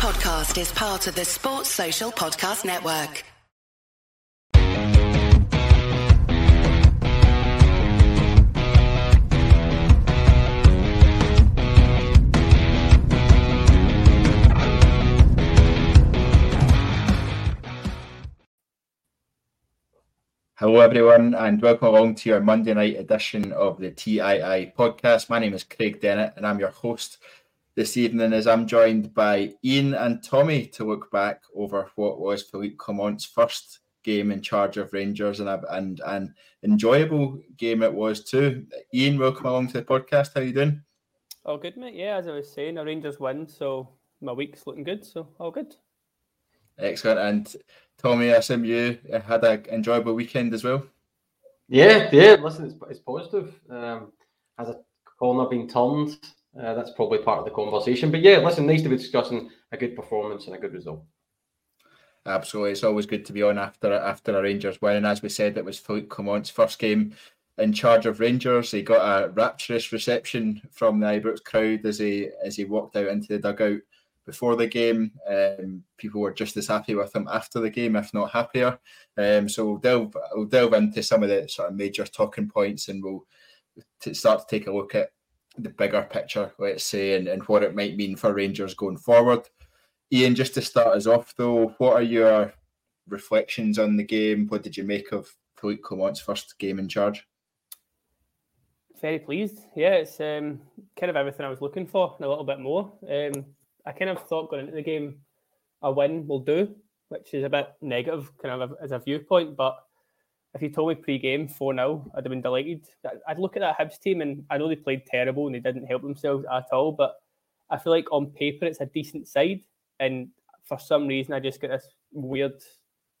podcast is part of the Sports Social Podcast Network. Hello, everyone, and welcome along to your Monday night edition of the TII podcast. My name is Craig Dennett, and I'm your host this evening as I'm joined by Ian and Tommy to look back over what was Philippe Clement's first game in charge of Rangers and and an enjoyable game it was too. Ian, welcome along to the podcast. How you doing? All good, mate. Yeah, as I was saying, the Rangers win, so my week's looking good. So all good. Excellent. And Tommy, I assume you had an enjoyable weekend as well. Yeah, yeah. Listen, it's, it's positive. Um, has a corner been turned? Uh, that's probably part of the conversation. But yeah, listen, nice to be discussing a good performance and a good result. Absolutely, it's always good to be on after after a Rangers win. And as we said, it was Philippe Clement's first game in charge of Rangers. He got a rapturous reception from the Ibrox crowd as he as he walked out into the dugout before the game. Um, people were just as happy with him after the game, if not happier. Um, so we'll delve we'll delve into some of the sort of major talking points, and we'll t- start to take a look at the bigger picture, let's say, and, and what it might mean for Rangers going forward. Ian, just to start us off, though, what are your reflections on the game? What did you make of Philippe Clement's first game in charge? Very pleased. Yeah, it's um, kind of everything I was looking for and a little bit more. Um, I kind of thought going into the game, a win will do, which is a bit negative kind of as a viewpoint, but if you told me pre-game 4-0, I'd have been delighted. I'd look at that Hibs team and I know they played terrible and they didn't help themselves at all, but I feel like on paper it's a decent side. And for some reason, I just get this weird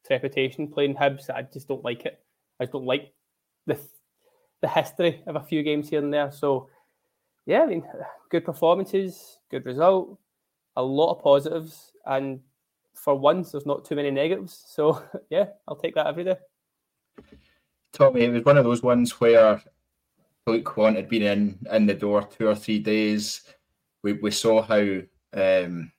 trepidation playing Hibs. I just don't like it. I just don't like the the history of a few games here and there. So, yeah, I mean, good performances, good result, a lot of positives, and for once, there's not too many negatives. So, yeah, I'll take that every day. Tommy, it was one of those ones where Luke Quant had been in in the door two or three days. We we saw how um,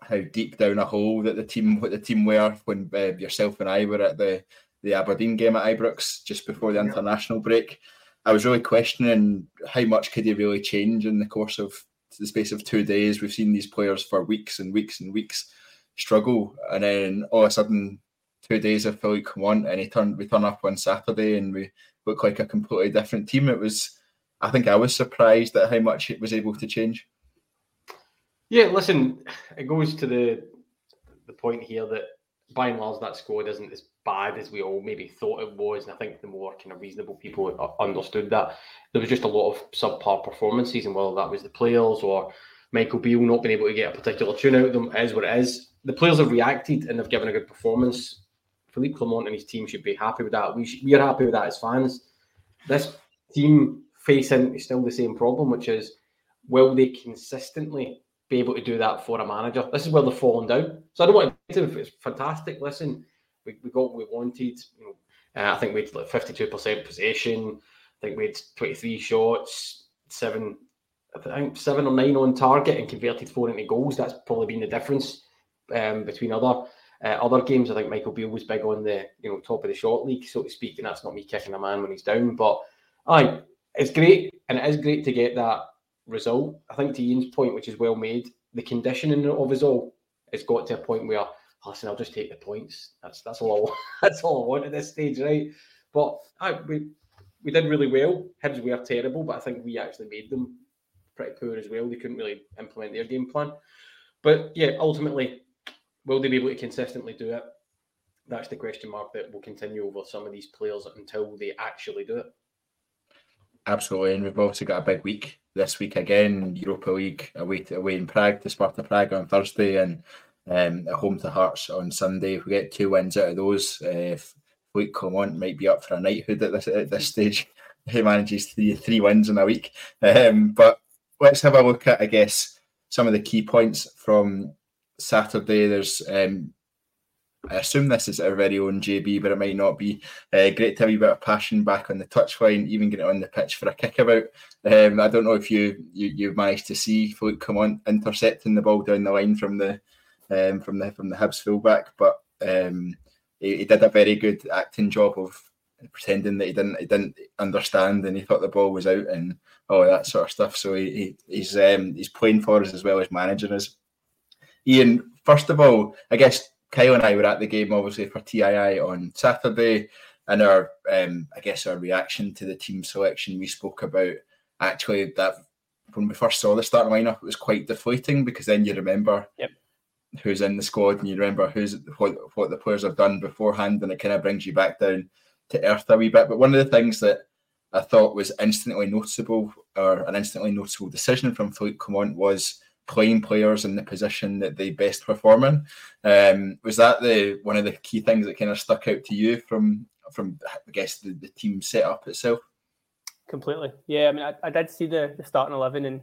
how deep down a hole that the team what the team were when uh, yourself and I were at the the Aberdeen game at Ibrox just before the international break. I was really questioning how much could he really change in the course of the space of two days. We've seen these players for weeks and weeks and weeks struggle, and then all of a sudden two days of Philippe Clement, and he turned we turn up on Saturday and we look like a completely different team. It was, I think, I was surprised at how much it was able to change. Yeah, listen, it goes to the the point here that by and large that squad isn't as bad as we all maybe thought it was, and I think the more kind of reasonable people understood that there was just a lot of subpar performances, and whether that was the players or Michael Beale not being able to get a particular tune out of them is what it is. The players have reacted and have given a good performance. Philippe Clement and his team should be happy with that. We we are happy with that as fans. This team facing still the same problem, which is will they consistently be able to do that for a manager? This is where they're falling down. So I don't want to. It's fantastic. Listen, we, we got what we wanted. You know, uh, I think we had like fifty-two percent possession. I think we had twenty-three shots, seven, I think seven or nine on target, and converted four into goals. That's probably been the difference um, between other uh, other games, I think Michael Beale was big on the you know top of the short league, so to speak, and that's not me kicking a man when he's down. But aye, it's great, and it is great to get that result. I think to Ian's point, which is well made, the conditioning of us all has got to a point where listen, I'll just take the points. That's that's all. I, want. that's all I want at this stage, right? But aye, we we did really well. Hibs were terrible, but I think we actually made them pretty poor as well. They couldn't really implement their game plan. But yeah, ultimately, Will they be able to consistently do it? That's the question mark that will continue over some of these players until they actually do it. Absolutely, and we've also got a big week this week again. Europa League away to, away in Prague to Sparta Prague on Thursday, and um, at home to Hearts on Sunday. If we get two wins out of those, uh, Philippe Clement might be up for a knighthood at this at this stage. He manages three three wins in a week. Um, but let's have a look at, I guess, some of the key points from Saturday. There's um, I assume this is our very own JB, but it might not be. Uh, great to have a bit of passion back on the touchline, even getting on the pitch for a kickabout. Um, I don't know if you, you you managed to see Philippe Clement intercepting the ball down the line from the um, from the from the Hibs fullback, but um, he, he, did a very good acting job of pretending that he didn't he didn't understand and he thought the ball was out and all that sort of stuff. So he, he he's um, he's playing for us as well as managing us. Ian, first of all, I guess Kyle and I were at the game obviously for TII on Saturday, and our um, I guess our reaction to the team selection we spoke about actually that when we first saw the starting lineup it was quite deflating because then you remember yep. who's in the squad and you remember who's what what the players have done beforehand and it kind of brings you back down to earth a wee bit. But one of the things that I thought was instantly noticeable or an instantly noticeable decision from Philippe Clement was playing players in the position that they best perform in. Um, was that the one of the key things that kind of stuck out to you from from I guess the, the team setup itself? Completely. Yeah, I mean I, I did see the, the starting eleven and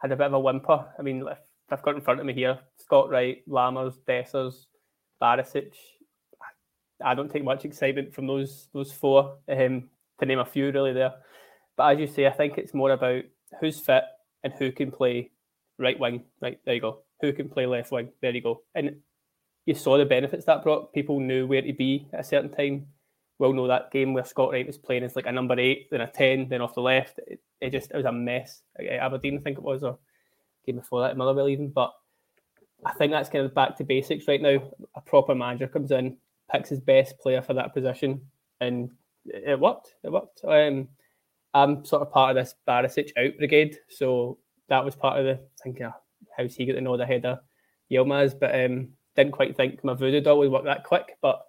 had a bit of a whimper. I mean if I've got in front of me here, Scott Wright, Lammers, Dessers, Barisic. I don't take much excitement from those those four, um, to name a few really there. But as you say, I think it's more about who's fit and who can play right wing. Right, there you go. Who can play left wing? There you go. And you saw the benefits that brought. People knew where to be at a certain time. We'll know that game where Scott Wright was playing as like a number eight, then a 10, then off the left. It, it just it was a mess. Aberdeen, I think it was, or game before that, Motherwell even. But I think that's kind of back to basics right now. A proper manager comes in, picks his best player for that position, and it worked. It worked. Um, I'm sort of part of this Barisic out brigade, so that was part of the thinking, oh, how's he get to know the head of Yilmaz? But um, didn't quite think my voodoo doll would work that quick. But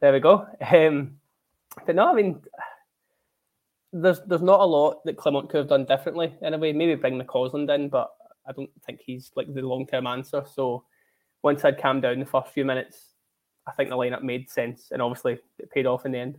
there we go. Um, but no, I mean, there's there's not a lot that Clement could have done differently in a way. Maybe bring McCausland in, but I don't think he's like the long term answer. So once I'd calmed down the first few minutes, I think the lineup made sense, and obviously it paid off in the end.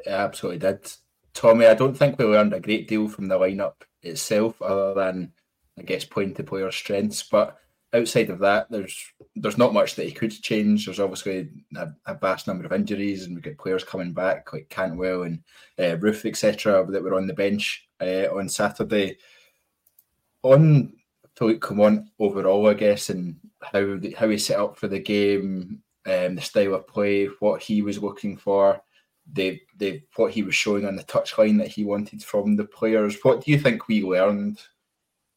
It absolutely did. Tommy, I don't think we learned a great deal from the lineup itself, other than I guess playing to player strengths. But outside of that, there's there's not much that he could change. There's obviously a, a vast number of injuries, and we get players coming back like Cantwell and uh, Roofe, etc., that were on the bench uh, on Saturday. On Philippe Clement overall, I guess, and how the, how he set up for the game, um, the style of play, what he was looking for the the what he was showing on the touchline that he wanted from the players. What do you think we learned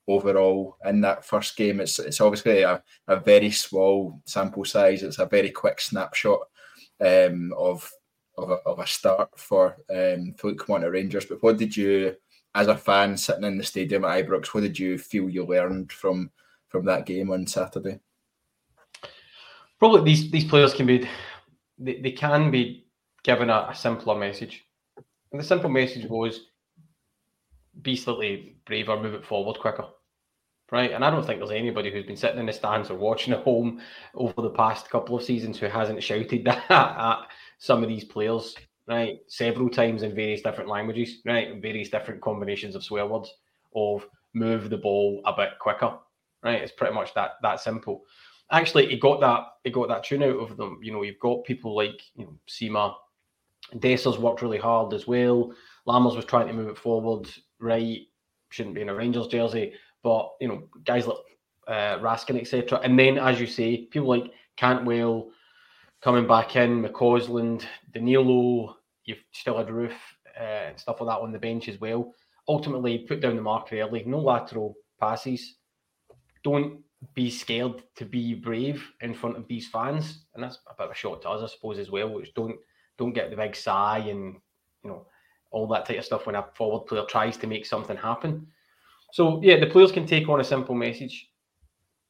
overall in that first game? It's it's obviously a, a very small sample size. It's a very quick snapshot um, of of a, of a start for um, Philippe Clement Rangers. But what did you, as a fan sitting in the stadium at Ibrox, what did you feel you learned from from that game on Saturday? Probably these these players can be they, they can be given a, a simpler message. And the simple message was be slightly braver, move it forward quicker. Right. And I don't think there's anybody who's been sitting in the stands or watching at home over the past couple of seasons who hasn't shouted that at some of these players, right? Several times in various different languages, right? In various different combinations of swear words of move the ball a bit quicker. Right. It's pretty much that that simple. Actually, he got that he got that tune out of them. You know, you've got people like you know Sima Dessers worked really hard as well. Lammers was trying to move it forward. Right, shouldn't be in a Rangers jersey, but you know, guys like uh, Raskin, etc. And then, as you say, people like Cantwell coming back in, McCausland, Danilo, you've still had Roofe uh, and stuff like that on the bench as well. Ultimately, put down the marker early. No lateral passes. Don't be scared to be brave in front of these fans, and that's a bit of a shot to us, I suppose, as well. Which don't don't get the big sigh and you know all that type of stuff when a forward player tries to make something happen. So yeah, the players can take on a simple message.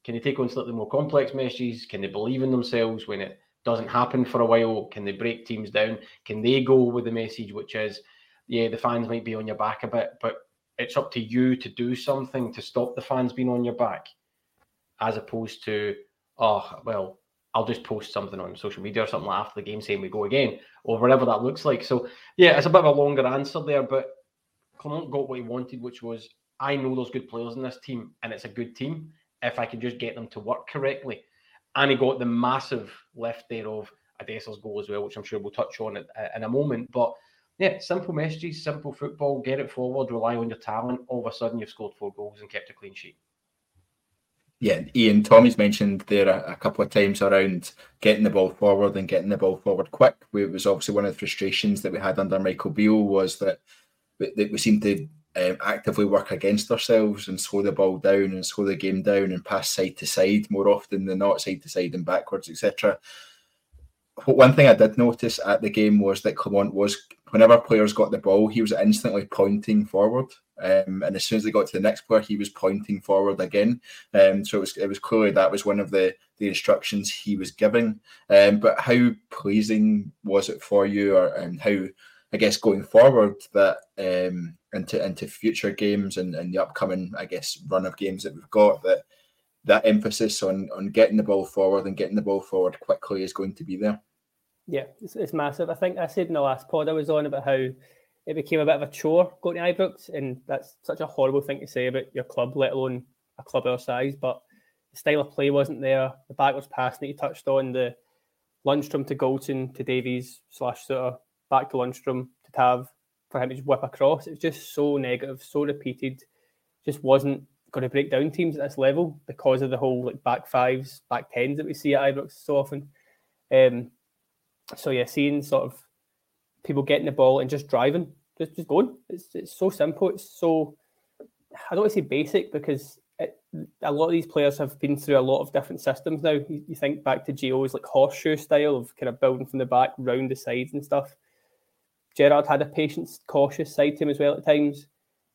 Can they take on slightly more complex messages? Can they believe in themselves when it doesn't happen for a while? Can they break teams down? Can they go with the message which is, yeah, the fans might be on your back a bit, but it's up to you to do something to stop the fans being on your back, as opposed to, oh well, I'll just post something on social media or something after the game saying we go again or whatever that looks like. So yeah, it's a bit of a longer answer there, but Clement got what he wanted, which was I know there's good players in this team and it's a good team if I can just get them to work correctly. And he got the massive lift there of Dessers' goal as well, which I'm sure we'll touch on uh, in a moment. But yeah, simple messages, simple football, get it forward, rely on your talent. All of a sudden, you've scored four goals and kept a clean sheet. Yeah, Ian, Tommy's mentioned there a, a, couple of times around getting the ball forward and getting the ball forward quick. It was obviously one of the frustrations that we had under Michael Beale was that, that we seemed to um, actively work against ourselves and slow the ball down and slow the game down and pass side to side more often than not, side to side and backwards, etc. One thing I did notice at the game was that Clement was, whenever players got the ball, he was instantly pointing forward. Um, and as soon as they got to the next player, he was pointing forward again. Um, so it was it was clearly that was one of the the instructions he was giving. Um, but how pleasing was it for you, or and how I guess going forward that um, into into future games and, and the upcoming I guess run of games that we've got that that emphasis on on getting the ball forward and getting the ball forward quickly is going to be there. Yeah, it's, it's massive. I think I said in the last pod I was on about how it became a bit of a chore going to Ibrox, and that's such a horrible thing to say about your club, let alone a club our size. But the style of play wasn't there. The backwards passing that you touched on, the Lundstram to Goldson to Davies slash sort of back to Lundstram to Tav for him to just whip across. It was just so negative, so repeated. Just wasn't going to break down teams at this level because of the whole like back fives, back tens that we see at Ibrox so often. Um, so yeah, seeing sort of people getting the ball and just driving, just just going. It's it's so simple. It's so I don't want to say basic because it, a lot of these players have been through a lot of different systems now. You, you think back to Gio's like horseshoe style of kind of building from the back, round the sides and stuff. Gerrard had a patient, cautious side to him as well at times,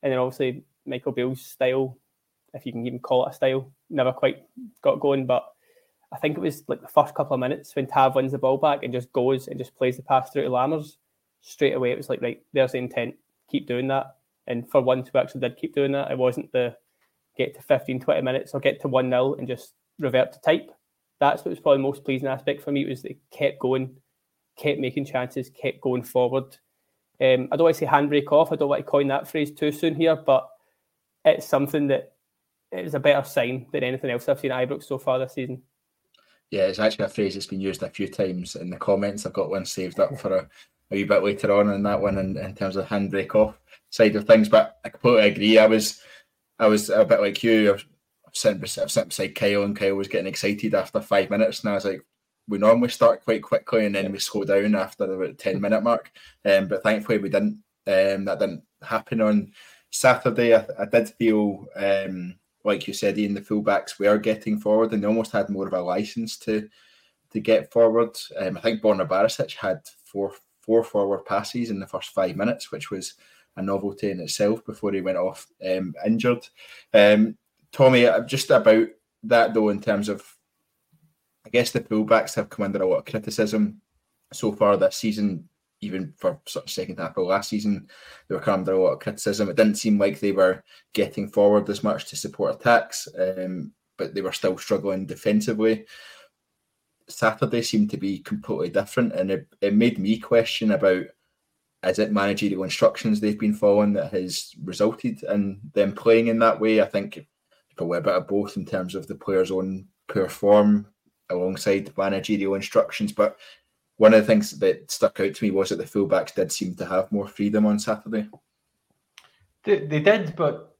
and then obviously Michael Beale's style, if you can even call it a style, never quite got going. But I think it was like the first couple of minutes when Tav wins the ball back and just goes and just plays the pass through to Lammers straight away it was like, right, there's the intent, keep doing that. And for once, we actually did keep doing that. It wasn't the get to 15, 20 minutes or get to 1 0 and just revert to type. That's what was probably the most pleasing aspect for me was they kept going, kept making chances, kept going forward. Um, I don't want to say handbrake off. I don't want to coin that phrase too soon here, but it's something that a better sign than anything else I've seen at Ibrox so far this season. Yeah, it's actually a phrase that's been used a few times in the comments. I've got one saved up for a, a wee bit later on in that one in, in terms of handbrake off side of things. But I completely agree. I was I was a bit like you. I was sitting, beside, sitting beside Kyle, and Kyle was getting excited after five minutes, and I was like, we normally start quite quickly, and then we slow down after the ten minute mark. Um, but thankfully, we didn't. Um, that didn't happen on Saturday. I, I did feel. Um, like you said, Ian, the fullbacks were getting forward and they almost had more of a license to to get forward. Um, I think Borna Barisic had four four forward passes in the first five minutes, which was a novelty in itself before he went off um, injured. Um, Tommy, uh, just about that though, in terms of, I guess the fullbacks have come under a lot of criticism so far this season. Even for sort of second half of last season, they were coming under a lot of criticism. It didn't seem like they were getting forward as much to support attacks, um, but they were still struggling defensively. Saturday seemed to be completely different, and it, it made me question about is it managerial instructions they've been following that has resulted in them playing in that way? I think probably a bit of both in terms of the players' own poor form alongside managerial instructions. But one of the things that stuck out to me was that the fullbacks did seem to have more freedom on Saturday. They, they did, but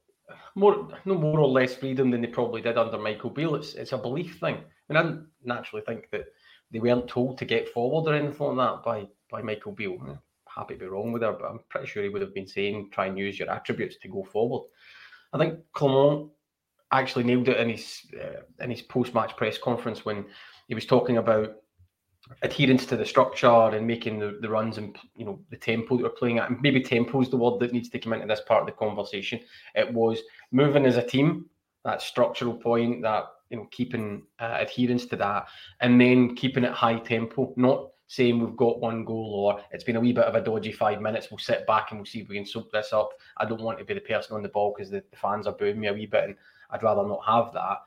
more no more or less freedom than they probably did under Michael Beale. It's it's a belief thing. And I naturally think that they weren't told to get forward or anything like that by by Michael Beale. I'm happy to be wrong with her, but I'm pretty sure he would have been saying try and use your attributes to go forward. I think Clement actually nailed it in his uh, in his post match press conference when he was talking about adherence to the structure and making the, the runs and you know the tempo that we're playing at. And maybe tempo is the word that needs to come into this part of the conversation. It was moving as a team, that structural point, that you know, keeping uh, adherence to that, and then keeping it high tempo, not saying we've got one goal or it's been a wee bit of a dodgy five minutes. We'll sit back and we'll see if we can soak this up. I don't want to be the person on the ball because the, the, fans are booing me a wee bit, and I'd rather not have that.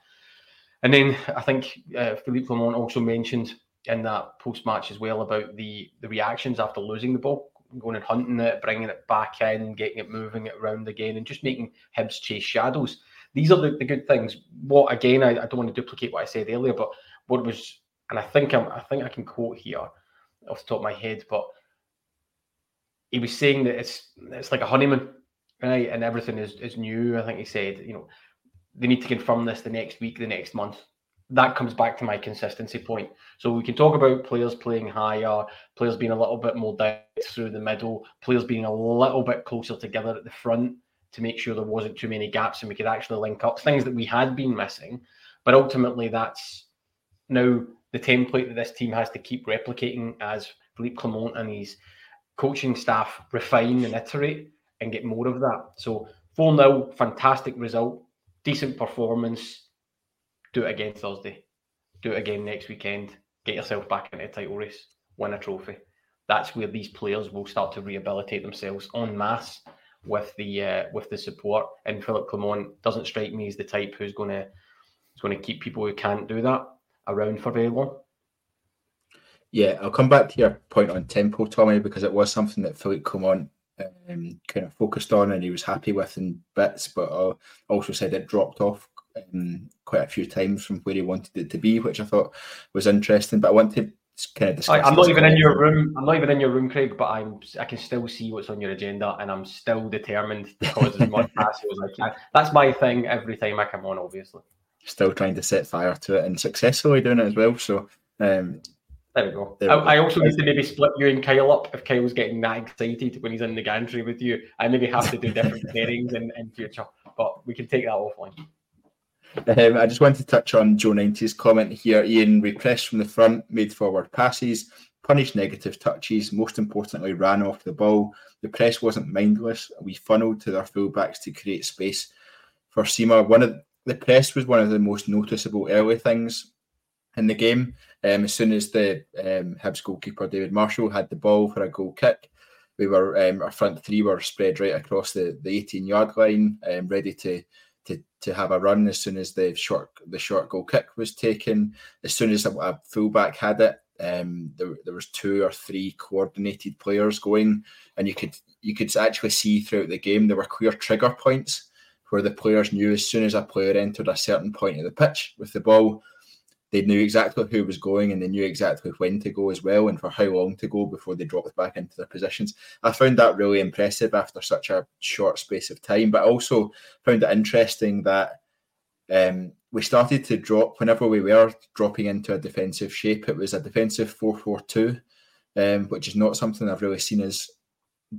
And then I think uh, Philippe Clement also mentioned in that post match as well about the the reactions after losing the ball, going and hunting it, bringing it back in, getting it moving it around again, and just making Hibs chase shadows these are the, the good things. What again, I, I don't want to duplicate what I said earlier, but what was, and I think I'm, I think I can quote here off the top of my head, but he was saying that it's it's like a honeymoon, right? And everything is, is new. I think he said, you know, they need to confirm this the next week, the next month. That comes back to my consistency point. So we can talk about players playing higher, players being a little bit more depth through the middle, players being a little bit closer together at the front to make sure there wasn't too many gaps and we could actually link up things that we had been missing. But ultimately, that's now the template that this team has to keep replicating as Philippe Clement and his coaching staff refine and iterate and get more of that. So 4 0, fantastic result, decent performance. Do it again Thursday. Do it again next weekend. Get yourself back into a title race. Win a trophy. That's where these players will start to rehabilitate themselves en masse with the uh, with the support. And Philippe Clement doesn't strike me as the type who's going to who's going to keep people who can't do that around for very long. Yeah, I'll come back to your point on tempo, Tommy, because it was something that Philippe Clement um, kind of focused on and he was happy with in bits, but uh, also said it dropped off um, quite a few times from where he wanted it to be, which I thought was interesting. But I want to kind of. I, am not even in your room. I'm not even in your room, Craig. But I'm. I can still see what's on your agenda, and I'm still determined to cause as much passive as I can. That's my thing. Every time I come on, obviously. Still trying to set fire to it and successfully doing it as well. So um, there we go. There I, we go. I, also need to maybe split you and Kyle up if Kyle's getting that excited when he's in the gantry with you. I maybe have to do different pairings in, in future, but we can take that offline. Um, I just want to touch on Joe 90's comment here. Ian repressed from the front, made forward passes, punished negative touches, most importantly, ran off the ball. The press wasn't mindless. We funneled to their fullbacks to create space for Sima. One of the press was one of the most noticeable early things in the game. Um, as soon as the um, Hibs goalkeeper David Marshall had the ball for a goal kick, we were um, our front three were spread right across the, the 18 yard line, um, ready to to have a run as soon as the short the short goal kick was taken. As soon as a, a fullback had it, um, there, there was two or three coordinated players going, and you could you could actually see throughout the game there were clear trigger points where the players knew as soon as a player entered a certain point of the pitch with the ball, they knew exactly who was going and they knew exactly when to go as well and for how long to go before they dropped back into their positions. I found that really impressive after such a short space of time, but also found it interesting that um, we started to drop whenever we were dropping into a defensive shape. It was a defensive 4 4 2, um, which is not something I've really seen us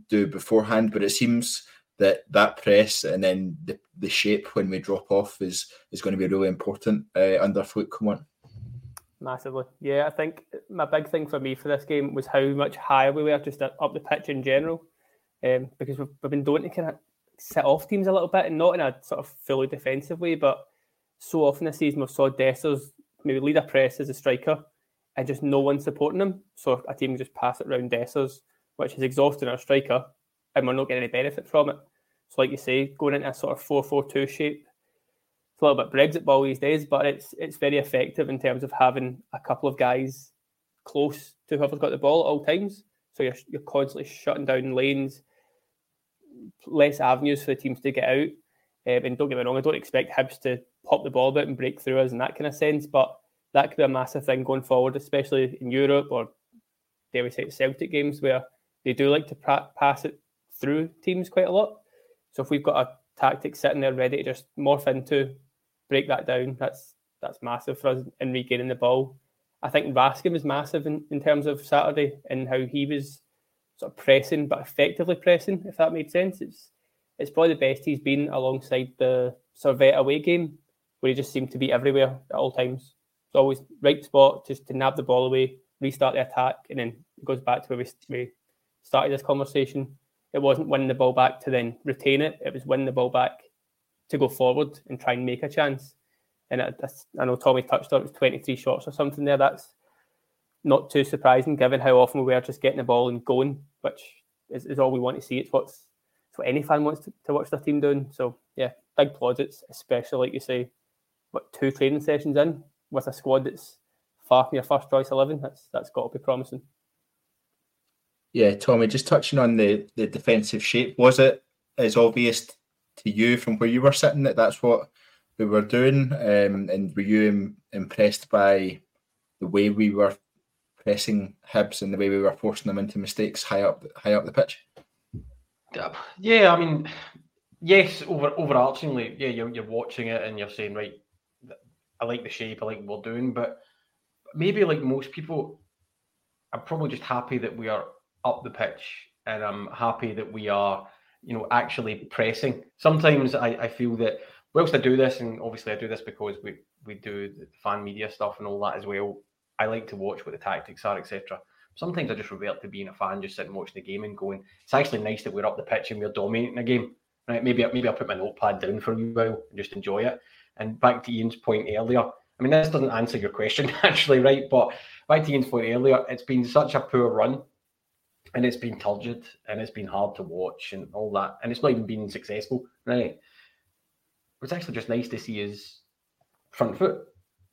do beforehand, but it seems that that press and then the, the shape when we drop off is is going to be really important uh, under Philippe Clement. Massively. Yeah, I think my big thing for me for this game was how much higher we were just up the pitch in general. Um, because we've, we've been doing to kind of set off teams a little bit and not in a sort of fully defensive way, but so often this season we've saw Dessers maybe lead a press as a striker and just no one supporting him. So a team just pass it around Dessers, which is exhausting our striker, and we're not getting any benefit from it. So like you say, going into a sort of 4-4-2 shape a little bit Brexit ball these days, but it's it's very effective in terms of having a couple of guys close to whoever's got the ball at all times. So you're you're constantly shutting down lanes, less avenues for the teams to get out. Um, and don't get me wrong, I don't expect Hibs to pop the ball about and break through us in that kind of sense, but that could be a massive thing going forward, especially in Europe or dare we say Celtic games where they do like to pra- pass it through teams quite a lot. So if we've got a tactic sitting there ready to just morph into break that down. That's that's massive for us in regaining the ball. I think Raskin was massive in, in terms of Saturday and how he was sort of pressing, but effectively pressing, if that made sense. It's it's probably the best he's been alongside the Servette away game, where he just seemed to be everywhere at all times. It's always right spot just to nab the ball away, restart the attack, and then it goes back to where we, we started this conversation. It wasn't winning the ball back to then retain it, it was winning the ball back to go forward and try and make a chance. And it, I know Tommy touched on it, was 23 shots or something there. That's not too surprising given how often we were just getting the ball and going, which is, is all we want to see. It's what's it's what any fan wants to, to watch their team doing. So yeah, big plaudits, especially like you say, what two training sessions in with a squad that's far from your first choice eleven. That's that's got to be promising. Yeah, Tommy, just touching on the the defensive shape, was it as obvious to you from where you were sitting that that's what we were doing? Um, and were you impressed by the way we were pressing Hibs and the way we were forcing them into mistakes high up high up the pitch? Yeah, I mean, yes, over overarchingly, yeah, you're you're watching it and you're saying, right, I like the shape, I like what we're doing, but maybe like most people, I'm probably just happy that we are up the pitch and I'm happy that we are, you know, actually pressing. Sometimes I, I feel that whilst I do this, and obviously I do this because we we do the fan media stuff and all that as well. I like to watch what the tactics are, etc. Sometimes I just revert to being a fan, just sitting watching the game and going, it's actually nice that we're up the pitch and we're dominating a game. Right? Maybe maybe I'll put my notepad down for a while and just enjoy it. And back to Ian's point earlier, I mean, this doesn't answer your question actually, right? But back to Ian's point earlier, it's been such a poor run and it's been turgid and it's been hard to watch and all that. And it's not even been successful, right? It's actually just nice to see his front foot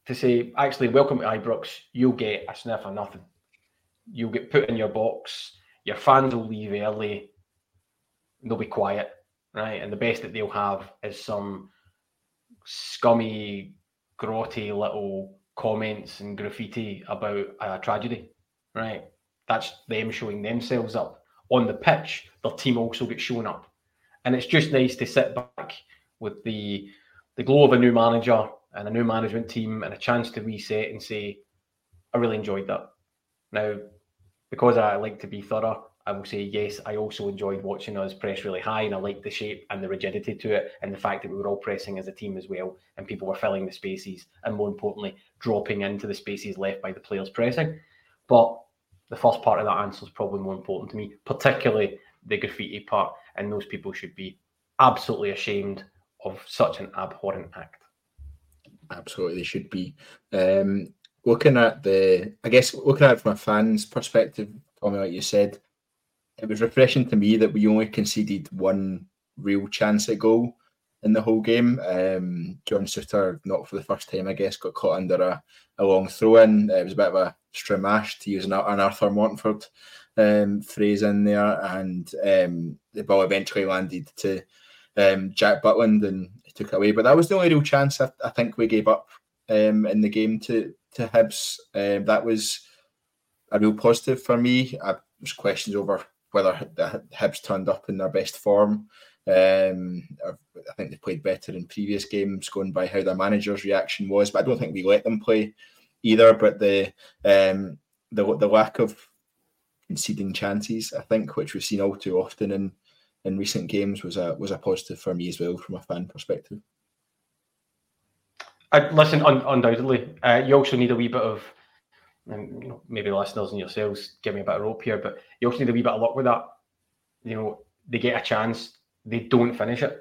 to say, actually, welcome to Ibrox. You'll get a sniff of nothing. You'll get put in your box. Your fans will leave early. They'll be quiet, right? And the best that they'll have is some scummy, grotty little comments and graffiti about a tragedy, right? That's them showing themselves up on the pitch. Their team also gets shown up, and it's just nice to sit back with the the glow of a new manager and a new management team and a chance to reset and say, I really enjoyed that. Now, because I like to be thorough, I will say yes. I also enjoyed watching us press really high, and I liked the shape and the rigidity to it, and the fact that we were all pressing as a team as well, and people were filling the spaces, and more importantly, dropping into the spaces left by the players pressing. But the first part of that answer is probably more important to me, particularly the graffiti part, and those people should be absolutely ashamed of such an abhorrent act. Absolutely, they should be. Um, looking at the, I guess, looking at it from a fan's perspective, Tommy, like you said, it was refreshing to me that we only conceded one real chance at goal in the whole game. Um, John Souttar, not for the first time, I guess, got caught under a, a long throw in. It was a bit of a stramash to use an, an Arthur Montford um, phrase in there, and um, the ball eventually landed to um, Jack Butland and he took it away. But that was the only real chance I, I think we gave up um, in the game to to Hibs. Um, that was a real positive for me. I was questions over whether the Hibs turned up in their best form. Um, I think they played better in previous games, going by how their manager's reaction was. But I don't think we let them play either. But the um, the the lack of conceding chances, I think, which we've seen all too often in in recent games, was a was a positive for me as well from a fan perspective. I, listen, un- undoubtedly, uh, you also need a wee bit of, and you know, maybe listeners and yourselves give me a bit of rope here, but you also need a wee bit of luck with that. You know, they get a chance, they don't finish it.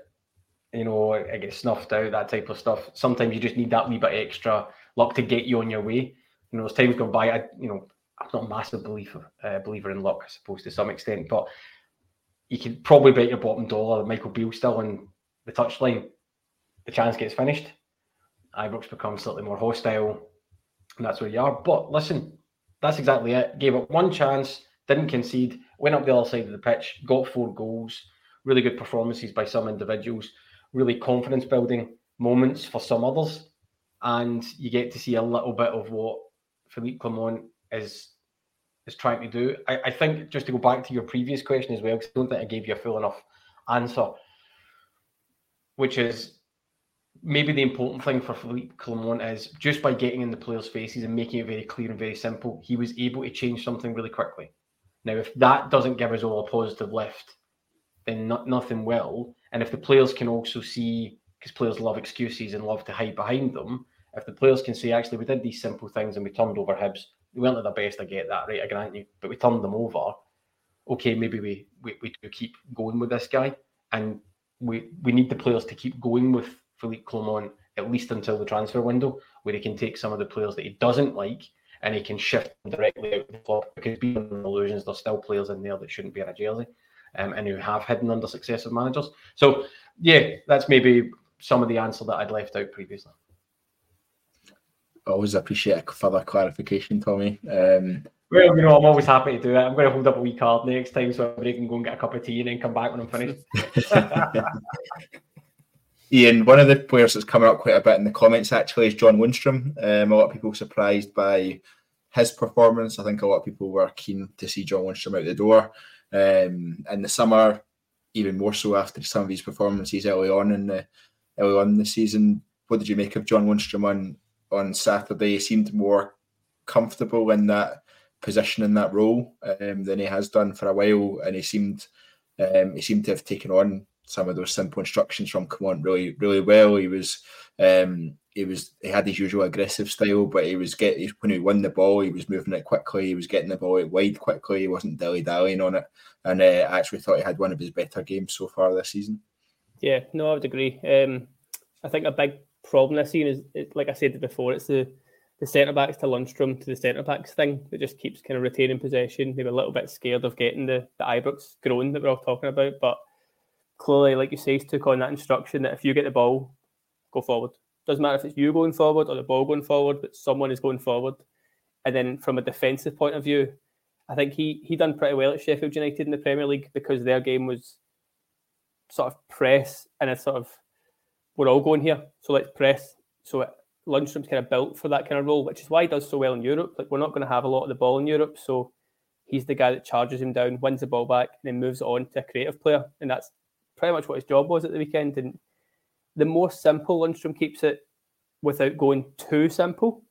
You know, it gets snuffed out, that type of stuff. Sometimes you just need that wee bit extra luck to get you on your way. You know, as times gone by, I, you know, I'm not a massive believer uh, believer in luck, I suppose, to some extent, but you can probably bet your bottom dollar that Michael Beale still on the touchline. The chance gets finished Ibrox becomes slightly more hostile, and that's where you are. But listen, that's exactly it. Gave up one chance, didn't concede, went up the other side of the pitch, got four goals. Really good performances by some individuals, really confidence building moments for some others. And you get to see a little bit of what Philippe Clement is is trying to do. I, I think just to go back to your previous question as well, because I don't think I gave you a full enough answer, which is maybe the important thing for Philippe Clement is just by getting in the players' faces and making it very clear and very simple, he was able to change something really quickly. Now, if that doesn't give us all a positive lift, then not, nothing will. And if the players can also see, because players love excuses and love to hide behind them, if the players can say, actually, we did these simple things and we turned over Hibs, we weren't at the best, I get that, right? I grant you, but we turned them over. Okay, maybe we, we, we do keep going with this guy. And we, we need the players to keep going with Philippe Clement at least until the transfer window, where he can take some of the players that he doesn't like and he can shift them directly out the club. Because beyond illusions, there's still players in there that shouldn't be in a jersey um, and who have hidden under successive managers. So, yeah, that's maybe some of the answer that I'd left out previously. I always appreciate a further clarification, Tommy. Um, well, you know, I'm always happy to do that. I'm going to hold up a wee card next time so everybody can go and get a cup of tea and then come back when I'm finished. Ian, one of the players that's coming up quite a bit in the comments actually is John Lundstram. Um, a lot of people surprised by his performance. I think a lot of people were keen to see John Lundstram out the door. Um, in the summer, even more so after some of his performances early on in the early on in the season. What did you make of John Lundstram on on Saturday? He seemed more comfortable in that position in that role um, than he has done for a while, and he seemed um, he seemed to have taken on some of those simple instructions from Clement really really well. He was um, he was he had his usual aggressive style, but he was getting when he won the ball, he was moving it quickly. He was getting the ball wide quickly. He wasn't dilly dallying on it, and uh, I actually thought he had one of his better games so far this season. Yeah, no, I would agree. Um, I think a big problem this season is, like I said before, it's the the centre backs to Lundstram to the centre backs thing that just keeps kind of retaining possession. Maybe a little bit scared of getting the the Ibrox groan that we're all talking about, but clearly, like you say, took on that instruction that if you get the ball, go forward. Doesn't matter if it's you going forward or the ball going forward, but someone is going forward. And then from a defensive point of view, I think he he done pretty well at Sheffield United in the Premier League because their game was sort of press and a sort of we're all going here, so let's press. So it, Lundstram's kind of built for that kind of role, which is why he does so well in Europe. Like we're not going to have a lot of the ball in Europe, so he's the guy that charges him down, wins the ball back, and then moves on to a creative player, and that's pretty much what his job was at the weekend. And the more simple Lundstram keeps it without going too simple,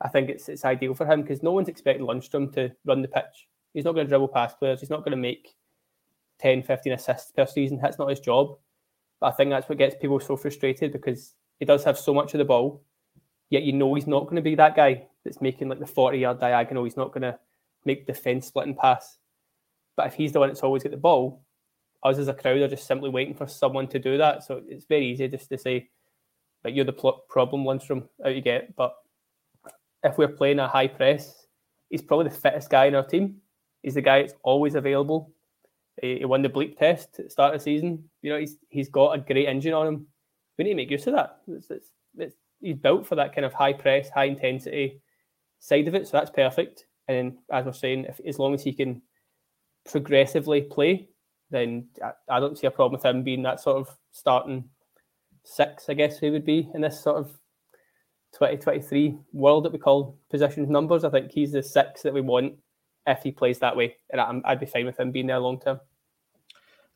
I think it's it's ideal for him because no one's expecting Lundstram to run the pitch. He's not going to dribble past players. He's not going to make 10, 15 assists per season. That's not his job. But I think that's what gets people so frustrated because he does have so much of the ball, yet you know he's not going to be that guy that's making like the 40 yard diagonal. He's not going to make defence splitting pass. But if he's the one that's always get the ball, us as a crowd are just simply waiting for someone to do that. So it's very easy just to say, like, you're the pl- problem, Lundstram, out you get. But if we're playing a high press, he's probably the fittest guy in our team. He's the guy that's always available. He, he won the bleep test at the start of the season. You know, he's he's got a great engine on him. We need to make use of that. It's, it's, it's, he's built for that kind of high press, high intensity side of it. So that's perfect. And as we're saying, if, as long as he can progressively play then I, I don't see a problem with him being that sort of starting six, I guess he would be in this sort of 2023 world that we call position numbers. I think he's the six that we want if he plays that way. And i would be fine with him being there long term.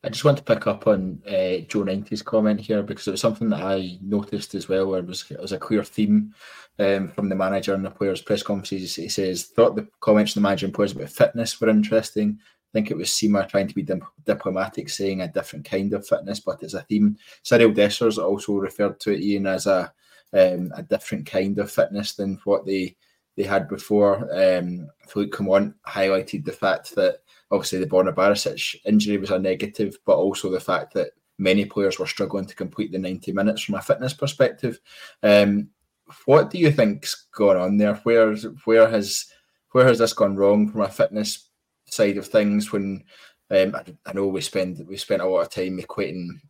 I just want to pick up on uh, Joe 90's comment here because it was something that I noticed as well, where it was, it was a clear theme um, from the manager and the players' press conferences. He says, thought the comments from the manager and players about fitness were interesting. Think it was Sima trying to be dip- diplomatic, saying a different kind of fitness, but it's a theme. Cyriel Dessers also referred to it, Ian, as a um, a different kind of fitness than what they they had before. Um, Philippe Clement highlighted the fact that obviously the Borna Barisic injury was a negative, but also the fact that many players were struggling to complete the 90 minutes from a fitness perspective. Um, what do you think's gone on there? Where where has where has this gone wrong from a fitness side of things when um, I, I, know we spend we spent a lot of time equating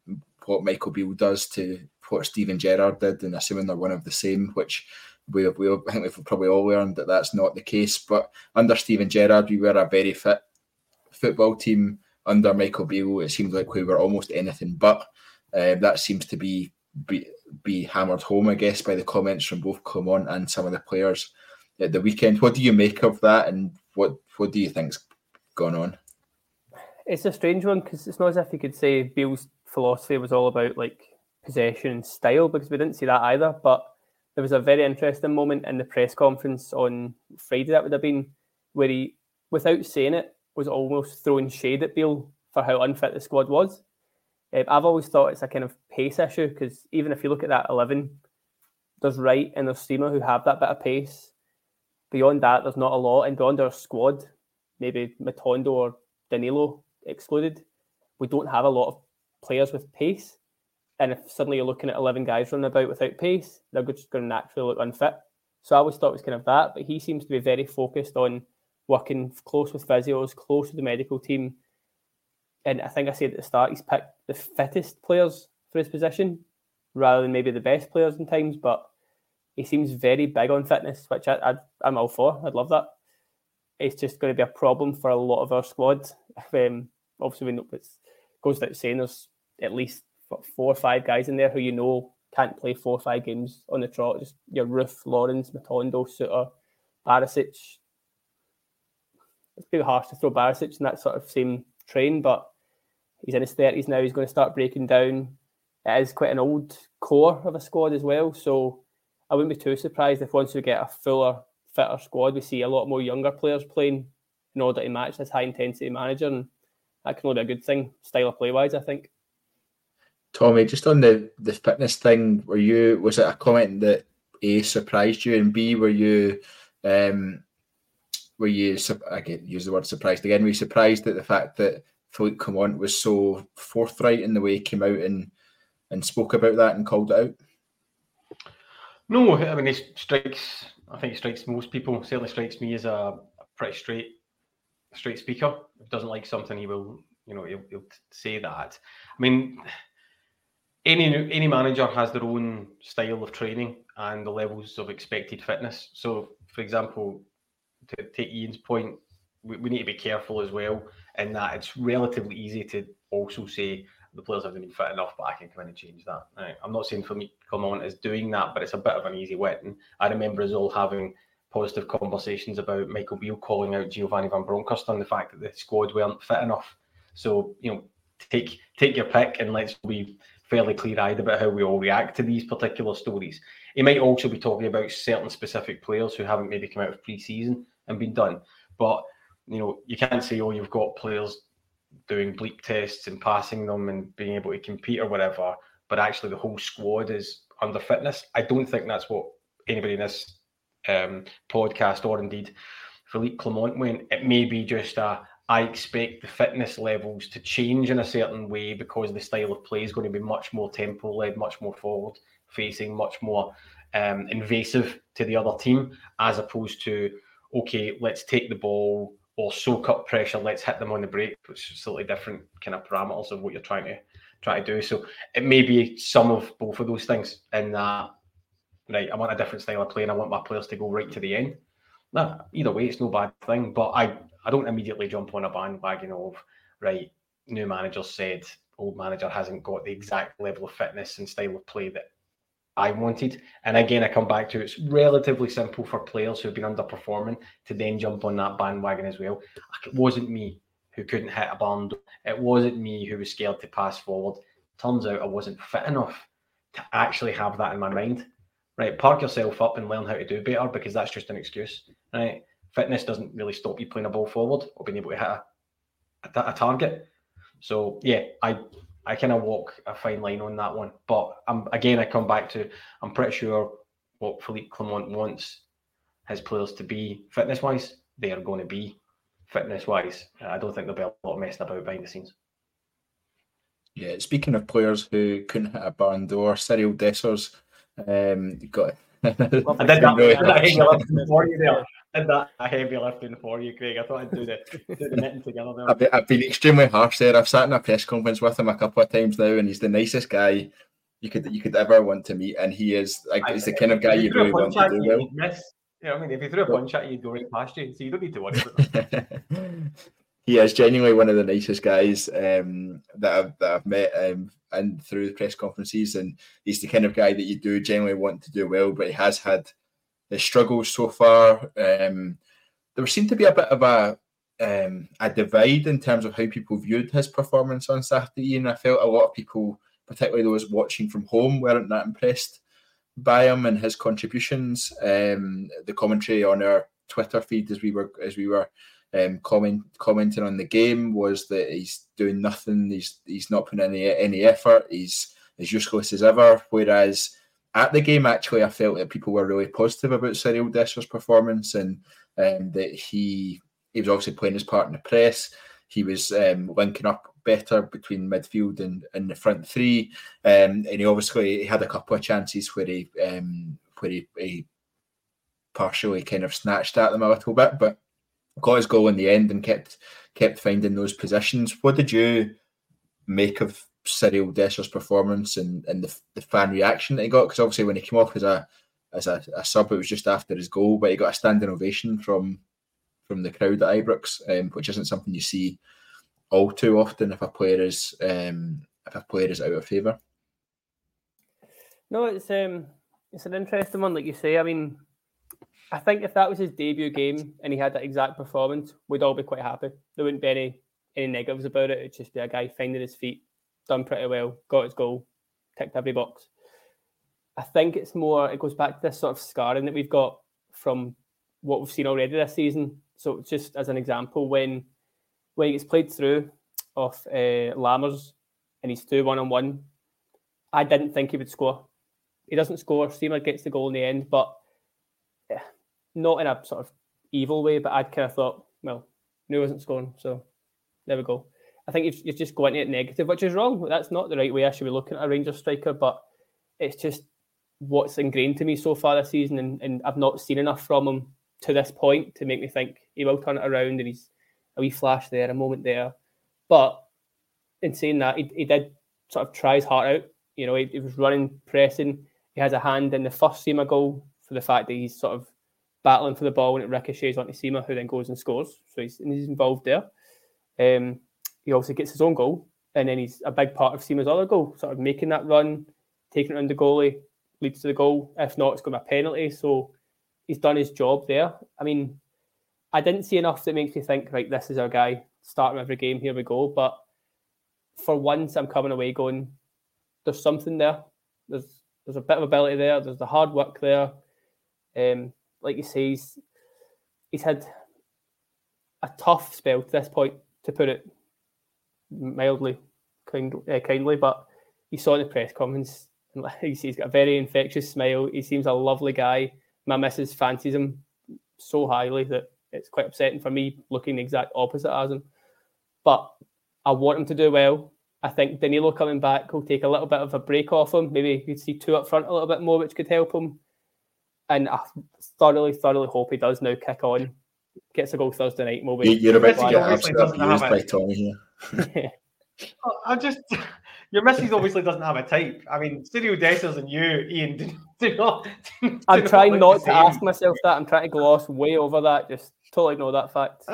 what Michael Beale does to what Steven Gerrard did, and assuming they're one of the same, which we, we I think we've probably all learned that that's not the case. But under Steven Gerrard, we were a very fit football team. Under Michael Beale, it seemed like we were almost anything but. Uh, that seems to be, be be hammered home, I guess, by the comments from both Clement and some of the players at the weekend. What do you make of that, and what what do you think's gone on? It's a strange one because it's not as if you could say Beale's philosophy was all about like possession and style because we didn't see that either. But there was a very interesting moment in the press conference on Friday that would have been where he, without saying it, was almost throwing shade at Beale for how unfit the squad was. Um, I've always thought it's a kind of pace issue because even if you look at that eleven, there's Wright and there's Sima who have that bit of pace. Beyond that, there's not a lot, and beyond our squad, maybe Matondo or Danilo excluded, we don't have a lot of players with pace. And if suddenly you're looking at 11 guys running about without pace, they're just going to naturally look unfit. So I always thought it was kind of that, but he seems to be very focused on working close with physios, close with the medical team. And I think I said at the start, he's picked the fittest players for his position rather than maybe the best players in times, but he seems very big on fitness, which I, I, I'm all for. I'd love that it's just going to be a problem for a lot of our squad. Um, obviously, we know it goes without saying there's at least four or five guys in there who you know can't play four or five games on the trot. Just your Roofe, Lawrence, Matondo, Souttar, Barisic. It's pretty harsh to throw Barisic in that sort of same train, but he's in his thirties now. He's going to start breaking down. It is quite an old core of a squad as well, so I wouldn't be too surprised if once we get a fuller, fitter squad, we see a lot more younger players playing in order to match this high intensity manager, and that can only be a good thing, style of play wise. I think. Tommy, just on the the fitness thing, were you was it a comment that a surprised you and b were you um were you I get use the word surprised again? Were you surprised at the fact that Philippe Clement was so forthright in the way he came out and and spoke about that and called it out? No, I mean, he strikes. I think it strikes most people. Certainly strikes me as a, pretty straight, straight speaker. If he doesn't like something, he will, you know, he'll, he'll say that. I mean, any any manager has their own style of training and the levels of expected fitness. So, for example, to take Iain's point, we, we need to be careful as well in that it's relatively easy to also say the players haven't been fit enough, but I can come in and change that. Right. I'm not saying for me come on is doing that, but it's a bit of an easy win. I remember us all having positive conversations about Michael Beale calling out Giovanni Van Bronckhorst on the fact that the squad weren't fit enough. So, you know, take take your pick and let's be fairly clear-eyed about how we all react to these particular stories. He might also be talking about certain specific players who haven't maybe come out of pre-season and been done. But you know, you can't say, oh, you've got players doing bleep tests and passing them and being able to compete or whatever, but actually the whole squad is under fitness. I don't think that's what anybody in this um, podcast or indeed Philippe Clement went. It may be just a I expect the fitness levels to change in a certain way because the style of play is going to be much more tempo led, much more forward facing, much more um, invasive to the other team, as opposed to okay, let's take the ball or soak up pressure, let's hit them on the break, which is slightly different kind of parameters of what you're trying to try to do. So it may be some of both of those things in that right, I want a different style of play and I want my players to go right to the end. Nah, either way, it's no bad thing. But I, I don't immediately jump on a bandwagon of right, new manager said old manager hasn't got the exact level of fitness and style of play that I wanted. And again, I come back to it's relatively simple for players who've been underperforming to then jump on that bandwagon as well. It wasn't me who couldn't hit a barn. It wasn't me who was scared to pass forward. Turns out I wasn't fit enough to actually have that in my mind. Right, park yourself up and learn how to do better because that's just an excuse. Right, fitness doesn't really stop you playing a ball forward or being able to hit a, a, a target. So yeah, I I kind of walk a fine line on that one. But um, again, I come back to I'm pretty sure what Philippe Clement wants his players to be fitness wise, they are going to be fitness wise. I don't think there'll be a lot of messing about behind the scenes. Yeah, speaking of players who couldn't hit a barn door, Cyriel Dessers um, got. I did that did that a heavy lifting for you, Craig. I thought I'd do the, do the knitting together there. I've been, I've been extremely harsh there. I've sat in a press conference with him a couple of times now, and he's the nicest guy you could you could ever want to meet, and he is like he's the kind of guy you really want to do well. Miss. Yeah, I mean, if you threw a punch at you, you'd go right past you, so you don't need to worry about he is genuinely one of the nicest guys um, that I've that I've met um, and through the press conferences, and he's the kind of guy that you do generally want to do well, but he has had the struggles so far. Um, there seemed to be a bit of a um, a divide in terms of how people viewed his performance on Saturday, and I felt a lot of people, particularly those watching from home, weren't that impressed by him and his contributions. Um, the commentary on our Twitter feed as we were as we were um, comment, commenting on the game was that he's doing nothing. He's he's not putting any any effort. He's as useless as ever. Whereas at the game, actually, I felt that people were really positive about Cyriel Dessers' performance and um, that he he was obviously playing his part in the press. He was um, linking up better between midfield and, and the front three, um, and he obviously he had a couple of chances where he um, where he, he partially kind of snatched at them a little bit, but got his goal in the end and kept kept finding those positions. What did you make of Cyriel Dessers' performance and, and the, the fan reaction that he got. Because obviously, when he came off as a as a, a, sub, it was just after his goal, but he got a standing ovation from from the crowd at Ibrox, um, which isn't something you see all too often if a player is um, if a player is out of favour. No, it's um, it's an interesting one, like you say. I mean, I think if that was his debut game and he had that exact performance, we'd all be quite happy. There wouldn't be any any negatives about it. It'd just be a guy finding his feet, done pretty well, got his goal, ticked every box. I think it's more, it goes back to this sort of scarring that we've got from what we've seen already this season. So just as an example, when when he gets played through off uh, Lammers and he's two one on one, I didn't think he would score. He doesn't score. Sima gets the goal in the end, but eh, not in a sort of evil way. But I'd kind of thought, well, knew wasn't scoring, so there we go. I think you've just going to it negative, which is wrong. That's not the right way I should be looking at a Rangers striker, but it's just what's ingrained to me so far this season, and, and I've not seen enough from him to this point to make me think he will turn it around and he's a wee flash there, a moment there. But in saying that, he, he did sort of try his heart out. You know, he, he was running, pressing. He has a hand in the first Sima goal for the fact that he's sort of battling for the ball and it ricochets onto Sima, who then goes and scores. So he's, he's involved there. Um, he also gets his own goal, and then he's a big part of Sima's other goal, sort of making that run, taking it under goalie, leads to the goal. If not, it's going to be a penalty. So he's done his job there. I mean, I didn't see enough that makes me think, right, this is our guy. Starting every game, here we go. But for once, I'm coming away going, there's something there. There's there's a bit of ability there. There's the hard work there. Um, like you say, he's, he's had a tough spell to this point, to put it mildly, kind, uh, kindly. But you saw in the press conference, and he's got a very infectious smile. He seems a lovely guy. My missus fancies him so highly that it's quite upsetting for me looking the exact opposite as him. But I want him to do well. I think Danilo coming back will take a little bit of a break off him. Maybe you'd see two up front a little bit more, which could help him. And I thoroughly, thoroughly hope he does now kick on, gets a goal Thursday night. Maybe you're about to get absolutely abused by Tommy here. I just your missus obviously doesn't have a type. I mean, Cyriel Dessers and you, Iain, do, not. Do I'm trying not to ask myself that. I'm trying to gloss way over that. Just totally ignore that fact.